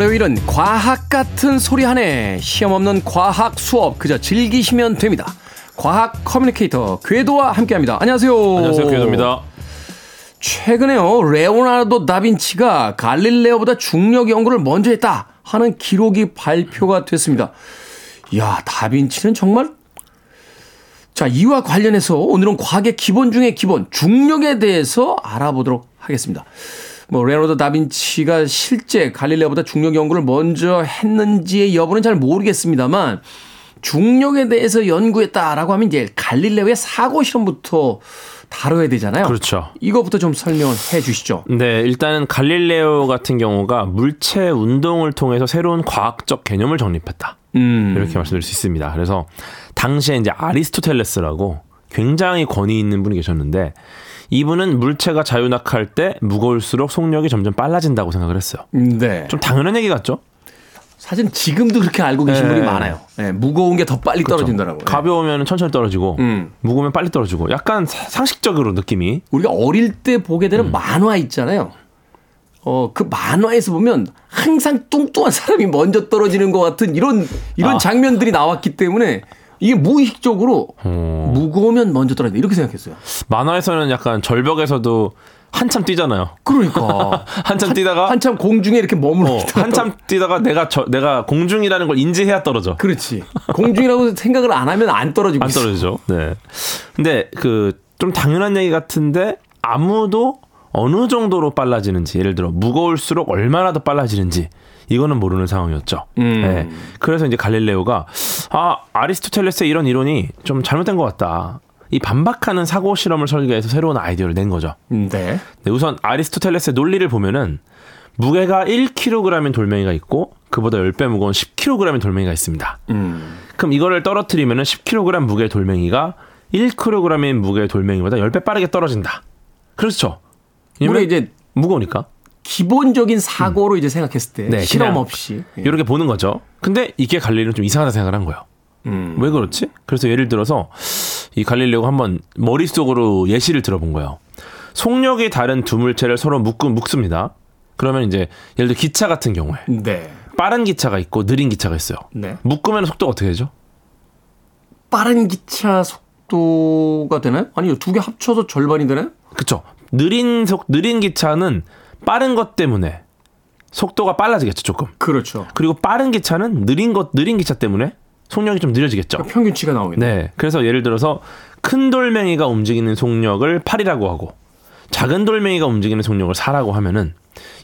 월요일은 과학 같은 소리 하네. 시험 없는 과학 수업 그저 즐기시면 됩니다. 과학 커뮤니케이터 궤도와 함께합니다. 안녕하세요. 안녕하세요, 궤도입니다. 최근에요 레오나르도 다빈치가 갈릴레오보다 중력 연구를 먼저 했다 하는 기록이 발표가 됐습니다. 야 다빈치는 정말 자 이와 관련해서 오늘은 과학의 기본 중의 기본 중력에 대해서 알아보도록 하겠습니다. 뭐 레오나르도 다빈치가 실제 갈릴레오보다 중력 연구를 먼저 했는지의 여부는 잘 모르겠습니다만 중력에 대해서 연구했다라고 하면 이제 갈릴레오의 사고 실험부터 다뤄야 되잖아요. 그렇죠. 이거부터 좀 설명을 해 주시죠. 네, 일단은 갈릴레오 같은 경우가 물체 운동을 통해서 새로운 과학적 개념을 정립했다. 음. 이렇게 말씀드릴 수 있습니다. 그래서 당시에 이제 아리스토텔레스라고 굉장히 권위 있는 분이 계셨는데 이분은 물체가 자유낙할 때 무거울수록 속력이 점점 빨라진다고 생각을 했어요. 네. 좀 당연한 얘기 같죠? 사실 지금도 그렇게 알고 계신 네. 분이 많아요. 네, 무거운 게 더 빨리 떨어진다라고. 네. 가벼우면 천천히 떨어지고 음. 무거우면 빨리 떨어지고 약간 사- 상식적으로 느낌이 우리가 어릴 때 보게 되는 음. 만화 있잖아요. 어, 그 만화에서 보면 항상 뚱뚱한 사람이 먼저 떨어지는 것 같은 이런, 이런 아. 장면들이 나왔기 때문에 이게 무의식적으로 어. 무거우면 먼저 떨어진다. 이렇게 생각했어요. 만화에서는 약간 절벽에서도 한참 뛰잖아요. 그러니까. 한참 뛰다가 한참 공중에 이렇게 머물러 어, 한참 뛰다가 내가 저, 내가 공중이라는 걸 인지해야 떨어져. 그렇지. 공중이라고 생각을 안 하면 안 떨어지고 안 있어. 떨어지죠. 네. 근데 그 좀 당연한 얘기 같은데 아무도 어느 정도로 빨라지는지 예를 들어 무거울수록 얼마나 더 빨라지는지 이거는 모르는 상황이었죠. 음. 네. 그래서 이제 갈릴레오가 아 아리스토텔레스의 이런 이론이 좀 잘못된 것 같다. 이 반박하는 사고 실험을 설계해서 새로운 아이디어를 낸 거죠. 네. 네, 우선 아리스토텔레스의 논리를 보면은 무게가 1kg인 돌멩이가 있고 그보다 10배 무거운 10kg인 돌멩이가 있습니다. 음. 그럼 이거를 떨어뜨리면은 10kg 무게의 돌멩이가 1kg인 무게의 돌멩이보다 10배 빠르게 떨어진다. 그렇죠. 우리 이제 무거우니까. 기본적인 사고로 이제 생각했을 때 네, 실험 없이 예. 이렇게 보는 거죠. 근데 이게 갈릴레오는 좀 이상하다 생각을 한 거예요. 음. 왜 그렇지? 그래서 예를 들어서 이 갈릴레오가 한번 머릿속으로 예시를 들어본 거예요. 속력이 다른 두 물체를 서로 묶, 묶습니다. 그러면 이제 예를 들어 기차 같은 경우에 네. 빠른 기차가 있고 느린 기차가 있어요. 네. 묶으면 속도가 어떻게 되죠? 빠른 기차 속도가 되나요? 아니요. 두 개 합쳐서 절반이 되나요? 그쵸. 느린 속, 느린 기차는 빠른 것 때문에 속도가 빨라지겠죠, 조금. 그렇죠. 그리고 빠른 기차는 느린 것 느린 기차 때문에 속력이 좀 느려지겠죠. 그러니까 평균치가 나오겠네. 네. 그래서 예를 들어서 큰 돌멩이가 움직이는 속력을 8이라고 하고 작은 돌멩이가 움직이는 속력을 4라고 하면은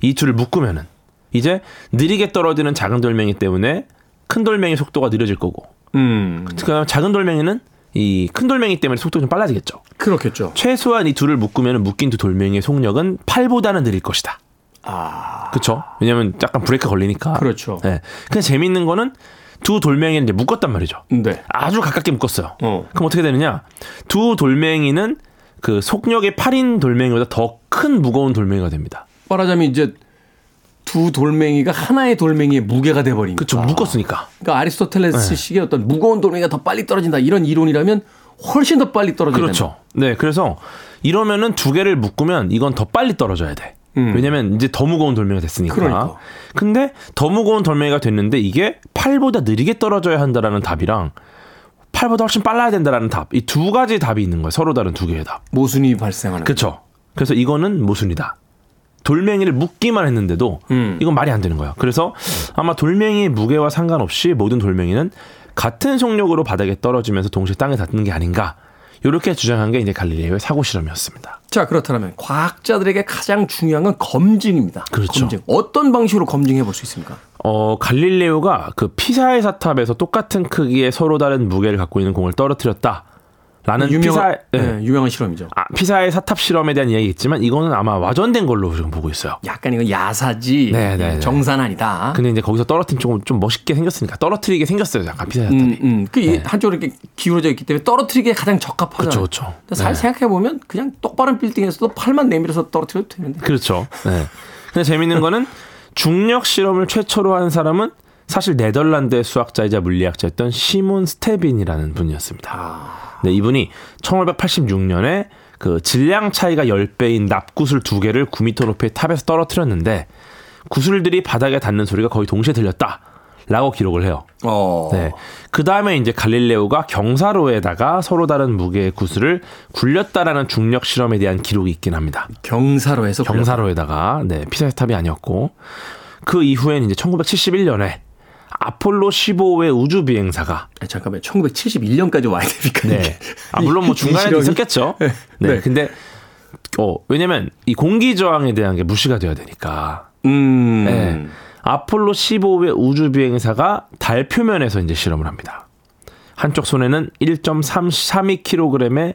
이 둘을 묶으면은 이제 느리게 떨어지는 작은 돌멩이 때문에 큰 돌멩이 속도가 느려질 거고 음. 그다음 작은 돌멩이는 이 큰 돌멩이 때문에 속도가 좀 빨라지겠죠. 그렇겠죠. 최소한 이 둘을 묶으면 묶인 두 돌멩이의 속력은 8보다는 느릴 것이다. 아. 그렇죠? 왜냐면 약간 브레이크 걸리니까. 그렇죠. 네. 근데 재밌는 거는 두 돌멩이를 이제 묶었단 말이죠. 네. 아주 가깝게 묶었어요. 어. 그럼 어떻게 되느냐? 두 돌멩이는 그 속력의 8인 돌멩이보다 더 큰 무거운 돌멩이가 됩니다. 말하자면 이제 두 돌멩이가 하나의 돌멩이의 무게가 돼 버리니까. 그렇죠. 묶었으니까. 그러니까 아리스토텔레스식의 어떤 무거운 돌멩이가 더 빨리 떨어진다 이런 이론이라면 훨씬 더 빨리 떨어져야 그렇죠. 네. 그래서 이러면은 두 개를 묶으면 이건 더 빨리 떨어져야 돼. 음. 왜냐면 이제 더 무거운 돌멩이가 됐으니까. 그러니까. 근데 더 무거운 돌멩이가 됐는데 이게 8보다 느리게 떨어져야 한다라는 답이랑 8보다 훨씬 빨라야 된다라는 답. 이 두 가지 답이 있는 거예요. 서로 다른 두 개의 답. 모순이 발생하는. 그렇죠. 그래서 이거는 모순이다. 돌멩이를 묶기만 했는데도 음. 이건 말이 안 되는 거야. 그래서 아마 돌멩이의 무게와 상관없이 모든 돌멩이는 같은 속력으로 바닥에 떨어지면서 동시에 땅에 닿는 게 아닌가. 이렇게 주장한 게 이제 갈릴레오의 사고 실험이었습니다. 자 그렇다면 과학자들에게 가장 중요한 건 검증입니다. 그렇죠. 검증. 어떤 방식으로 검증해 볼 수 있습니까? 어, 갈릴레오가 그 피사의 사탑에서 똑같은 크기의 서로 다른 무게를 갖고 있는 공을 떨어뜨렸다. 라는 유명한 피사, 네, 유명한 실험이죠. 아, 피사의 사탑 실험에 대한 이야기 있지만 이거는 아마 와전된 걸로 지금 보고 있어요. 약간 이건 야사지 네, 네, 네. 정산 아니다. 근데 이제 거기서 떨어뜨린 조금 좀 멋있게 생겼으니까 떨어뜨리게 생겼어요. 약간 피사의 사탑이. 음, 음. 그 이- 한쪽으로 이렇게 기울어져 있기 때문에 떨어뜨리기에 가장 적합하잖아요. 그렇죠, 그렇죠. 근데 네. 생각해 보면 그냥 똑바른 빌딩에서도 팔만 내밀어서 떨어뜨려도 되는데. 그렇죠. 네. 근데 재밌는 거는 중력 실험을 최초로 한 사람은 사실 네덜란드의 수학자이자 물리학자였던 시몬 스테빈이라는 분이었습니다. 네, 이분이 1586년에 그 질량 차이가 10배인 납구슬 두 개를 9m 높이의 탑에서 떨어뜨렸는데 구슬들이 바닥에 닿는 소리가 거의 동시에 들렸다. 라고 기록을 해요. 어. 네. 그 다음에 이제 갈릴레오가 경사로에다가 서로 다른 무게의 구슬을 굴렸다라는 중력 실험에 대한 기록이 있긴 합니다. 경사로에서 경사로에다가 네 피사의 탑이 아니었고 그 이후에는 이제 1971년에 아폴로 15의 우주 비행사가 아니, 잠깐만 1971년까지 와야 됩니까? 네. 아 물론 뭐이 중간에? 있었겠죠. 네. 네. 근데 어 왜냐면 이 공기 저항에 대한 게 무시가 돼야 되니까. 음. 네. 아폴로 15의 우주 비행사가 달 표면에서 이제 실험을 합니다. 한쪽 손에는 1.32kg의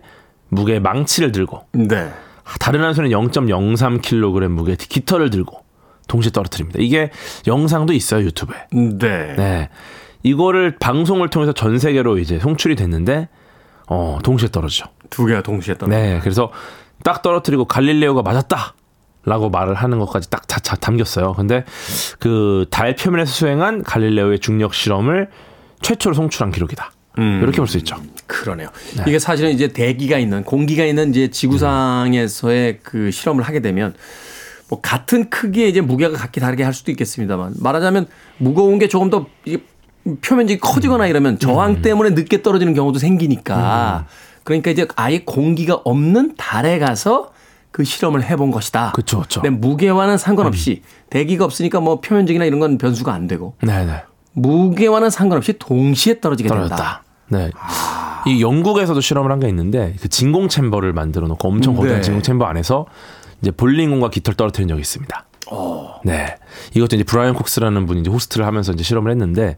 무게의 망치를 들고 네. 다른 한 손에 0.03kg 무게 의 깃털을 들고 동시에 떨어뜨립니다. 이게 영상도 있어요 유튜브에. 네. 네, 이거를 방송을 통해서 전 세계로 이제 송출이 됐는데 어 동시에 떨어지죠. 두 개가 동시에 떨어. 네, 그래서 딱 떨어뜨리고 갈릴레오가 맞았다. 라고 말을 하는 것까지 딱 자, 자, 담겼어요. 근데 그 달 표면에서 수행한 갈릴레오의 중력 실험을 최초로 송출한 기록이다. 음. 이렇게 볼 수 있죠. 그러네요. 이게 사실은 이제 대기가 있는 공기가 있는 이제 지구상에서의 그 실험을 하게 되면 뭐 같은 크기의 이제 무게가 각기 다르게 할 수도 있겠습니다만 말하자면 무거운 게 조금 더 표면적이 커지거나 이러면 저항 때문에 늦게 떨어지는 경우도 생기니까 그러니까 이제 아예 공기가 없는 달에 가서 그 실험을 해본 것이다. 그쵸, 그쵸. 근데 무게와는 상관없이 대기가 없으니까 뭐 표면적이나 이런 건 변수가 안 되고 네, 네. 무게와는 상관없이 동시에 떨어지게 된다. 떨어졌다. 네. 이 영국에서도 실험을 한 게 있는데 그 진공 챔버를 만들어 놓고 엄청 거대한 네. 진공 챔버 안에서 이제 볼링공과 깃털 떨어뜨린 적이 있습니다. 어. 네. 이것도 이제 브라이언 콕스라는 분이 이제 호스트를 하면서 이제 실험을 했는데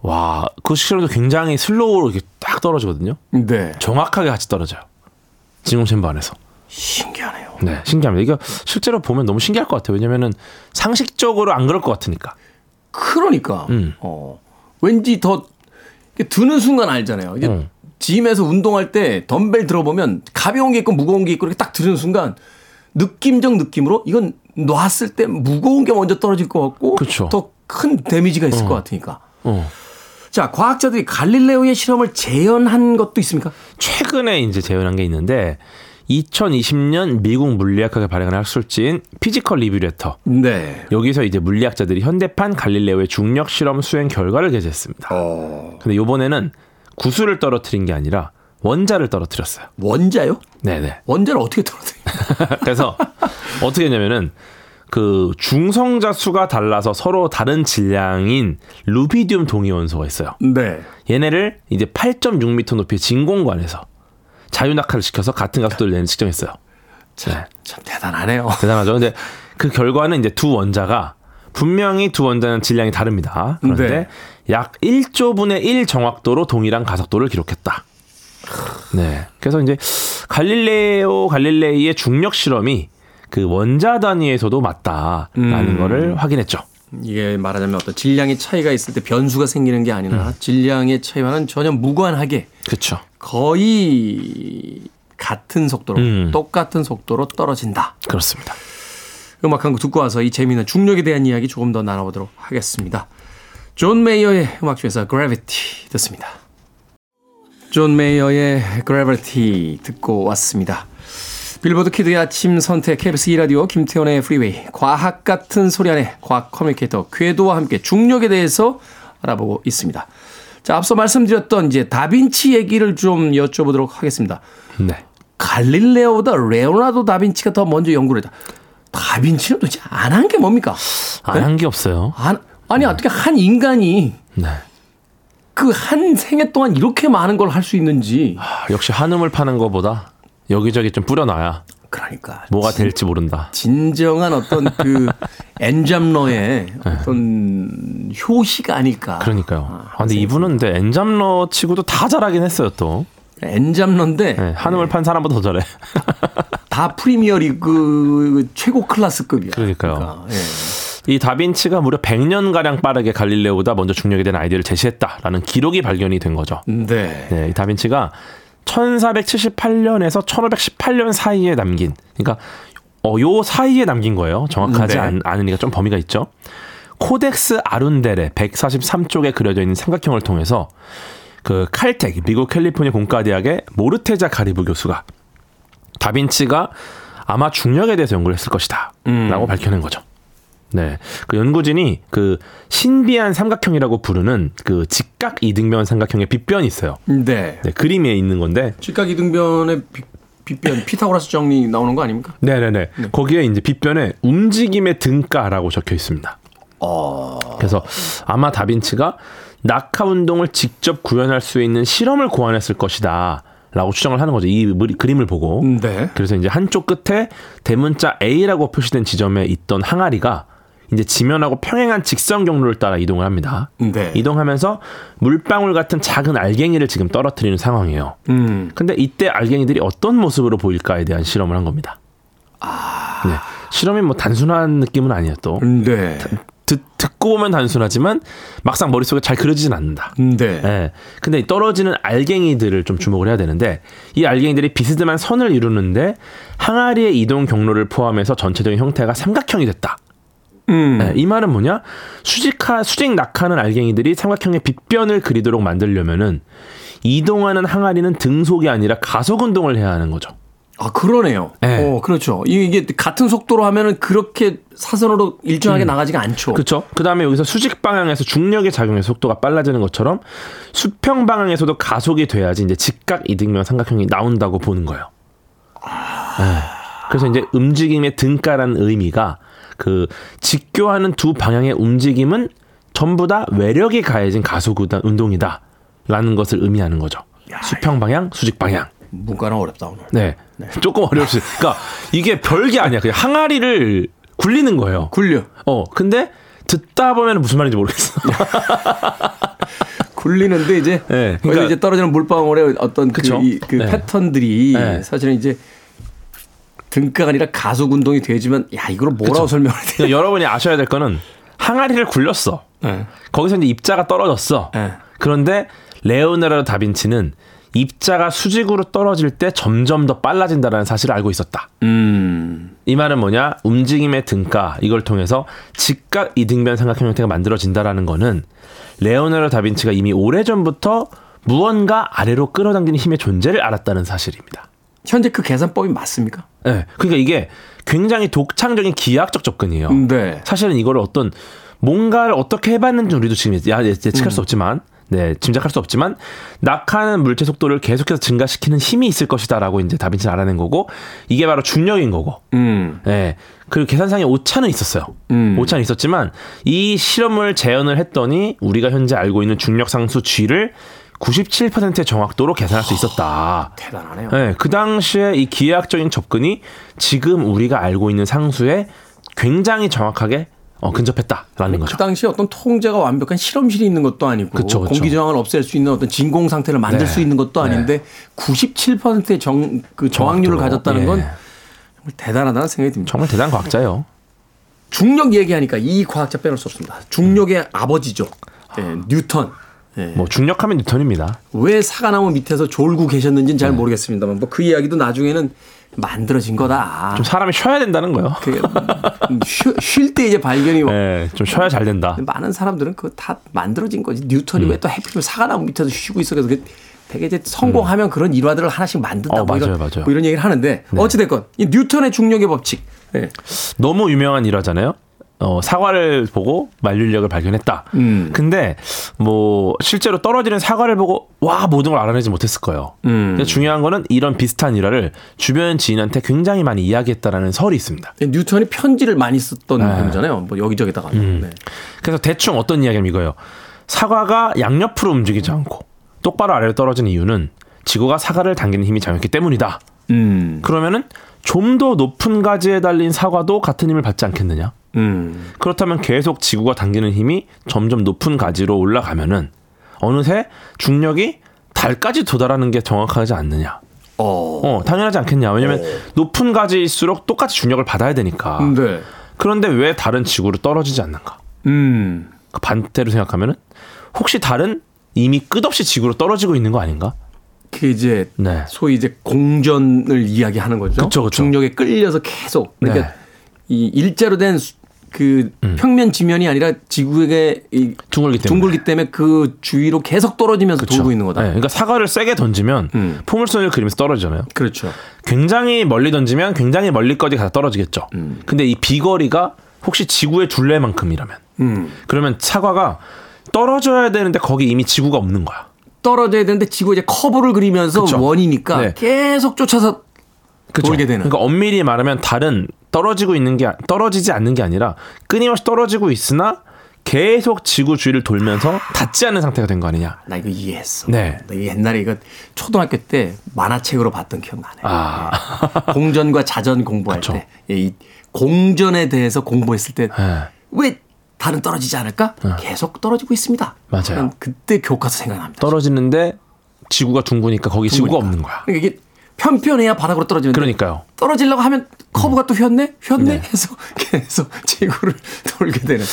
와, 그 실험도 굉장히 slow로 이렇게 딱 떨어지거든요. 네. 정확하게 같이 떨어져요. 진공 chamber 안에서. 신기하네요. 네, 신기합니다. 이거 실제로 보면 너무 신기할 것 같아요. 왜냐면은 상식적으로 안 그럴 것 같으니까. 그러니까 음. 어 왠지 더 이게 드는 순간 알잖아요. 이게 음. gym에서 운동할 때 덤벨 들어보면 가벼운 게 있고 무거운 게 있고 이렇게 딱 드는 순간 느낌적 느낌으로 이건 놨을 때 무거운 게 먼저 떨어질 것 같고 그쵸. 더큰 데미지가 있을 것 같으니까. 어. 자, 과학자들이 갈릴레오의 실험을 재현한 것도 있습니까? 최근에 이제 재현한 게 있는데 2020년 미국 물리학회에서 발행한 학술지인 Physical Review Letter. 네. 여기서 이제 물리학자들이 현대판 갈릴레오의 중력 실험 수행 결과를 게재했습니다. 어. 근데 이번에는 구슬을 떨어뜨린 게 아니라 원자를 떨어뜨렸어요. 원자요? 네네. 원자를 어떻게 떨어뜨려요? 그래서 어떻게 했냐면은 그 중성자 수가 달라서 서로 다른 질량인 루비디움 동위 원소가 있어요. 네. 얘네를 이제 8.6m 높이의 진공관에서 자유낙하를 시켜서 같은 각도를 내는 측정했어요. 참, 참 대단하네요. 대단하죠. 근데 그 결과는 이제 두 원자가 분명히 두 원자는 질량이 다릅니다. 그런데 네. 약 1조분의 1 정확도로 동일한 가속도를 기록했다. 네. 그래서 이제 갈릴레오 갈릴레이의 중력 실험이 그 원자 단위에서도 맞다라는 음. 거를 확인했죠. 이게 말하자면 어떤 질량의 차이가 있을 때 변수가 생기는 게 아니라 질량의 차이와는 전혀 무관하게 그렇죠. 거의 같은 속도로 음. 똑같은 속도로 떨어진다. 그렇습니다. 음악 한 곡 듣고 와서 이 재미있는 중력에 대한 이야기 조금 더 나눠보도록 하겠습니다. 존 메이어의 음악 중에서 Gravity 듣습니다. 존 메이어의 Gravity 듣고 왔습니다. 빌보드 키드의 아침 선택 KBS 2라디오 김태훈의 프리웨이 과학 같은 소리 하네 과학 커뮤니케이터 궤도와 함께 중력에 대해서 알아보고 있습니다. 자, 앞서 말씀드렸던 이제 다빈치 얘기를 좀 여쭤보도록 하겠습니다. 네. 갈릴레오보다 레오나르도 다빈치가 더 먼저 연구를 했다. 다빈치는 도대체 안 한 게 뭡니까? 안 한게 없어요. 안, 아니 어떻게 한 인간이 네. 그 한 생애 동안 이렇게 많은 걸 할 수 있는지 아, 역시 한음을 파는 것보다 여기저기 좀 뿌려놔야 그러니까 뭐가 될지 모른다. 진정한 어떤 그 엔잡러의 어떤 효시가 아닐까. 그러니까요. 아, 근데 이분은 근데 엔잡러 치고도 다 잘하긴 했어요 또. 엔잡러인데 네, 한음을 판 사람보다 더 잘해. 다 프리미어리그 최고 클래스급이야. 그러니까요. 그러니까, 예. 이 다빈치가 무려 100년 가량 빠르게 갈릴레오보다 먼저 중력에 대한 아이디어를 제시했다라는 기록이 발견이 된 거죠. 네. 네, 이 다빈치가 1478년에서 1518년 사이에 남긴, 그러니까 어, 요 사이에 남긴 거예요. 정확하지 네. 않, 않으니까 좀 범위가 있죠. 코덱스 아룬델의 143쪽에 그려져 있는 삼각형을 통해서 그 칼텍 미국 캘리포니아 공과대학의 모르테자 가리브 교수가 다빈치가 아마 중력에 대해서 연구를 했을 것이다. 음. 라고 밝혀낸 거죠. 네. 그 연구진이 그 신비한 삼각형이라고 부르는 그 직각 이등변 삼각형의 빗변이 있어요. 네. 네, 그림에 있는 건데. 직각 이등변의 비- 빗변 피타고라스 정리 나오는 거 아닙니까? 네네 네. 거기에 이제 빗변에 움직임의 등가라고 적혀 있습니다. 어. 그래서 아마 다빈치가 낙하 운동을 직접 구현할 수 있는 실험을 고안했을 것이다. 라고 추정을 하는 거죠. 이 물- 그림을 보고. 네. 그래서 이제 한쪽 끝에 대문자 A라고 표시된 지점에 있던 항아리가 이제 지면하고 평행한 직선 경로를 따라 이동을 합니다. 네. 이동하면서 물방울 같은 작은 알갱이를 지금 떨어뜨리는 상황이에요. 음. 근데 이때 알갱이들이 어떤 모습으로 보일까에 대한 실험을 한 겁니다. 네. 실험이 뭐 단순한 느낌은 아니에요 또. 네. 듣, 듣고 보면 단순하지만 막상 머릿속에 잘 그려지진 않는다. 네. 예. 근데 이 떨어지는 알갱이들을 좀 주목을 해야 되는데 이 알갱이들이 비스듬한 선을 이루는데 항아리의 이동 경로를 포함해서 전체적인 형태가 삼각형이 됐다. 음. 예, 이 말은 뭐냐? 수직하 수직 낙하는 알갱이들이 삼각형의 빗변을 그리도록 만들려면은 이동하는 항아리는 등속이 아니라 가속 운동을 해야 하는 거죠. 아 그러네요. 네. 어 그렇죠. 이게 같은 속도로 하면은 그렇게 사선으로 일정하게 나가지가 않죠. 그렇죠. 그다음에 여기서 수직 방향에서 중력의 작용에서 속도가 빨라지는 것처럼 수평 방향에서도 가속이 돼야지 이제 직각 이등변 삼각형이 나온다고 보는 거예요. 네. 그래서 이제 움직임의 등가라는 의미가 그 직교하는 두 방향의 움직임은 전부 다 외력이 가해진 가속 운동이다라는 것을 의미하는 거죠. 수평 방향, 수직 방향. 문과는 어렵다 오늘. 네. 조금 어려울 수. 그러니까 이게 별게 아니야. 그냥 항아리를 굴리는 거예요. 굴려. 어, 근데 듣다 보면 무슨 말인지 모르겠어. 굴리는데 이제 네, 그러니까- 이제 떨어지는 물방울의 어떤 그, 그쵸. 이, 그 네. 패턴들이 네. 사실은 이제 등가가 아니라 가속 운동이 되지만 야 이걸 뭐라고 돼? 그러니까 여러분이 아셔야 될 거는 항아리를 굴렸어. 네. 거기서 이제 입자가 떨어졌어. 네. 그런데 레오나르도 다빈치는 입자가 수직으로 떨어질 때 점점 더 빨라진다라는 사실을 알고 있었다. 음. 이 말은 뭐냐? 움직임의 등가 이걸 통해서 직각 이등변 삼각형 형태가 만들어진다라는 거는 레오나르도 다빈치가 이미 오래전부터 무언가 아래로 끌어당기는 힘의 존재를 알았다는 사실입니다. 현재 그 계산법이 맞습니까? 네. 그러니까 이게 굉장히 독창적인 기하학적 접근이에요. 네. 사실은 이거를 어떤 뭔가를 어떻게 해봤는지 우리도 지금 야- 예측할 수 없지만 네, 짐작할 수 없지만 낙하하는 물체 속도를 계속해서 증가시키는 힘이 있을 것이다라고 이제 다빈치는 알아낸 거고 이게 바로 중력인 거고. 음. 네. 그리고 계산상의 오차는 있었어요. 음. 오차는 있었지만 이 실험을 재현을 했더니 우리가 현재 알고 있는 중력 상수 G를 97%의 정확도로 계산할 수 있었다. 대단하네요. 네, 그 당시에 이 기하학적인 접근이 지금 우리가 알고 있는 상수에 굉장히 정확하게 어, 근접했다라는 거죠. 그 당시에 어떤 통제가 완벽한 실험실이 있는 것도 아니고 그쵸, 그쵸. 공기 저항을 없앨 수 있는 어떤 진공 상태를 만들 네. 수 있는 것도 아닌데 97%의 정, 그 정확도로. 가졌다는 건 예. 정말 대단하다는 생각이 듭니다. 정말 대단한 과학자예요. 중력 얘기하니까 이 과학자 빼놓을 수 없습니다. 중력의 아버지죠. 예, 뉴턴. 예. 뭐 중력하면 뉴턴입니다. 왜 사과나무 밑에서 졸고 계셨는지는 잘 모르겠습니다만 뭐 그 이야기도 나중에는 만들어진 거다. 좀 사람이 쉬어야 된다는 거예요. 쉴 때 이제 발견이 네, 좀 쉬어야 잘 된다. 많은 사람들은 그거 다 만들어진 거지. 뉴턴이 음. 왜또 해피면 사과나무 밑에서 쉬고 있어. 그래서 그 되게 이제 성공하면 그런 일화들을 하나씩 만든다. 어, 뭐, 이런, 맞아요, 맞아요. 뭐 이런 얘기를 하는데 어찌 됐건 이 뉴턴의 중력의 법칙. 예. 너무 유명한 일화잖아요. 어, 사과를 보고 만류력을 발견했다. 음. 근데 뭐 실제로 떨어지는 사과를 보고 와 모든 걸 알아내지 못했을 거예요. 음. 중요한 거는 이런 비슷한 일화를 주변 지인한테 굉장히 많이 이야기했다라는 설이 있습니다. 뉴턴이 편지를 많이 썼던 네. 분이잖아요. 뭐 여기저기다가. 네. 그래서 대충 어떤 이야기냐면 이거예요. 사과가 양옆으로 움직이지 않고 똑바로 아래로 떨어지는 이유는 지구가 사과를 당기는 힘이 작용했기 때문이다. 음. 그러면은 좀 더 높은 가지에 달린 사과도 같은 힘을 받지 않겠느냐? 음. 그렇다면 계속 지구가 당기는 힘이 점점 높은 가지로 올라가면은 어느새 중력이 달까지 도달하는 게 정확하지 않느냐? 어. 어, 당연하지 않겠냐? 왜냐면 높은 가지일수록 똑같이 중력을 받아야 되니까. 네. 그런데 왜 다른 지구로 떨어지지 않는가? 음. 그 반대로 생각하면은 혹시 다른 이미 끝없이 지구로 떨어지고 있는 거 아닌가? 그 이제 네. 소위 이제 공전을 이야기하는 거죠. 그쵸, 그쵸. 중력에 끌려서 계속 그러니까 네. 이 일자로 된 그 평면 지면이 아니라 지구에게 이 둥글기 때문에. 둥글기 때문에 그 주위로 계속 떨어지면서 그쵸. 돌고 있는 거다. 네, 그러니까 사과를 세게 던지면 음. 포물선을 그리면서 떨어지잖아요. 그렇죠. 굉장히 멀리 던지면 굉장히 멀리까지 가서 떨어지겠죠. 음. 근데 이 비거리가 혹시 지구의 둘레만큼이라면 음. 그러면 사과가 떨어져야 되는데 거기 이미 지구가 없는 거야. 떨어져야 되는데 지구 이제 커브를 그리면서 그쵸. 원이니까 네. 계속 쫓아서 그쵸? 돌게 되는. 그러니까 엄밀히 말하면 다른 떨어지고 있는 게 떨어지지 않는 게 아니라 끊임없이 떨어지고 있으나 계속 지구 주위를 돌면서 닿지 않는 상태가 된 거 아니냐. 나 이거 이해했어. 네. 나 옛날에 이거 초등학교 때 만화책으로 봤던 기억 나네. 아. 네. 공전과 자전 공부할 그쵸. 때, 예, 이 공전에 대해서 공부했을 때왜 네. 다른 떨어지지 않을까? 계속 떨어지고 있습니다. 맞아요. 난 그때 교과서 생각납니다. 떨어지는데 지구가 둥그니까 거기 지구가 없는 거야. 그러니까 이게 편편해야 바닥으로 떨어지는데 그러니까요. 떨어지려고 하면 커브가 또 휘었네? 휘었네? 네. 해서 계속 지구를 돌게 되는.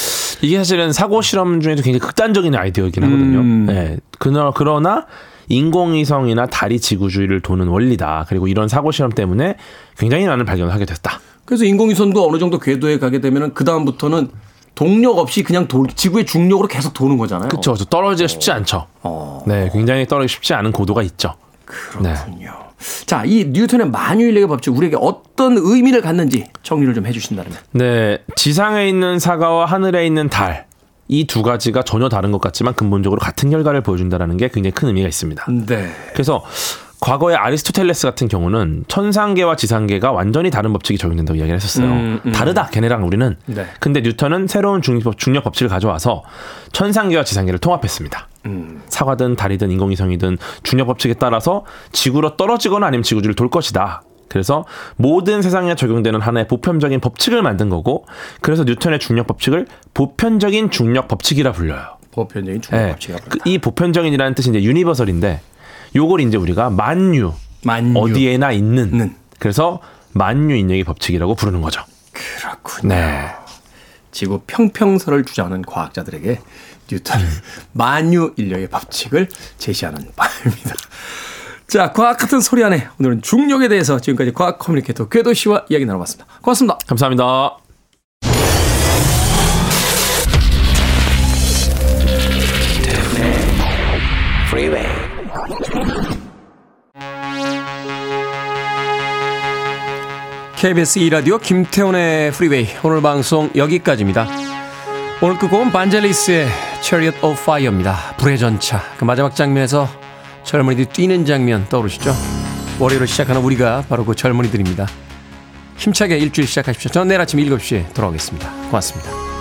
이게 사실은 사고 실험 중에도 굉장히 극단적인 아이디어이긴 하거든요. 음. 네. 그러, 그러나 인공위성이나 달이 지구 주위를 도는 원리다. 그리고 이런 사고 실험 때문에 굉장히 많은 발견을 하게 됐다. 그래서 인공위성도 어느 정도 궤도에 가게 되면은 그 다음부터는 동력 없이 그냥 돌, 지구의 중력으로 계속 도는 거잖아요. 그렇죠. 떨어지기가 쉽지 않죠. 어. 네, 굉장히 떨어지기 쉽지 않은 고도가 있죠. 네. 그렇군요. 자, 이 뉴턴의 만유인력의 법칙 우리에게 어떤 의미를 갖는지 정리를 좀 해주신다면. 네, 지상에 있는 사과와 하늘에 있는 달. 이 두 가지가 전혀 다른 것 같지만 근본적으로 같은 결과를 보여준다는 게 굉장히 큰 의미가 있습니다. 네. 그래서 과거에 아리스토텔레스 같은 경우는 천상계와 지상계가 완전히 다른 법칙이 적용된다고 이야기를 했었어요. 음, 음. 다르다, 걔네랑 우리는. 네. 근데 뉴턴은 새로운 중력, 중력 법칙을 가져와서 천상계와 지상계를 통합했습니다. 음. 사과든 달이든 인공위성이든 중력 법칙에 따라서 지구로 떨어지거나 아니면 지구주를 돌 것이다. 그래서 모든 세상에 적용되는 하나의 보편적인 법칙을 만든 거고 그래서 뉴턴의 중력 법칙을 보편적인 중력 법칙이라 불려요. 보편적인 중력 네. 법칙이 그- 이 보편적인이라는 뜻이 이제 유니버설인데 요걸 이제 우리가 만유, 만유. 어디에나 있는 는. 그래서 만유 인력의 법칙이라고 부르는 거죠. 그렇군요. 네. 지구 평평설을 주장하는 과학자들에게 뉴턴은 만유 인력의 법칙을 제시하는 바입니다. 자, 과학 같은 소리 하네 오늘은 중력에 대해서 지금까지 과학 커뮤니케이터 궤도 씨와 이야기 나눠봤습니다. 고맙습니다. 감사합니다. Freeway. KBS 2라디오 김태훈의 프리웨이 오늘 방송 여기까지입니다. 오늘 끝곡은 반젤리스의 Chariot of Fire입니다. 불의 전차. 그 마지막 장면에서 젊은이들이 뛰는 장면 떠오르시죠? 월요일을 시작하는 우리가 바로 그 젊은이들입니다. 힘차게 일주일 시작하십시오. 저는 내일 아침 7시에 돌아오겠습니다. 고맙습니다.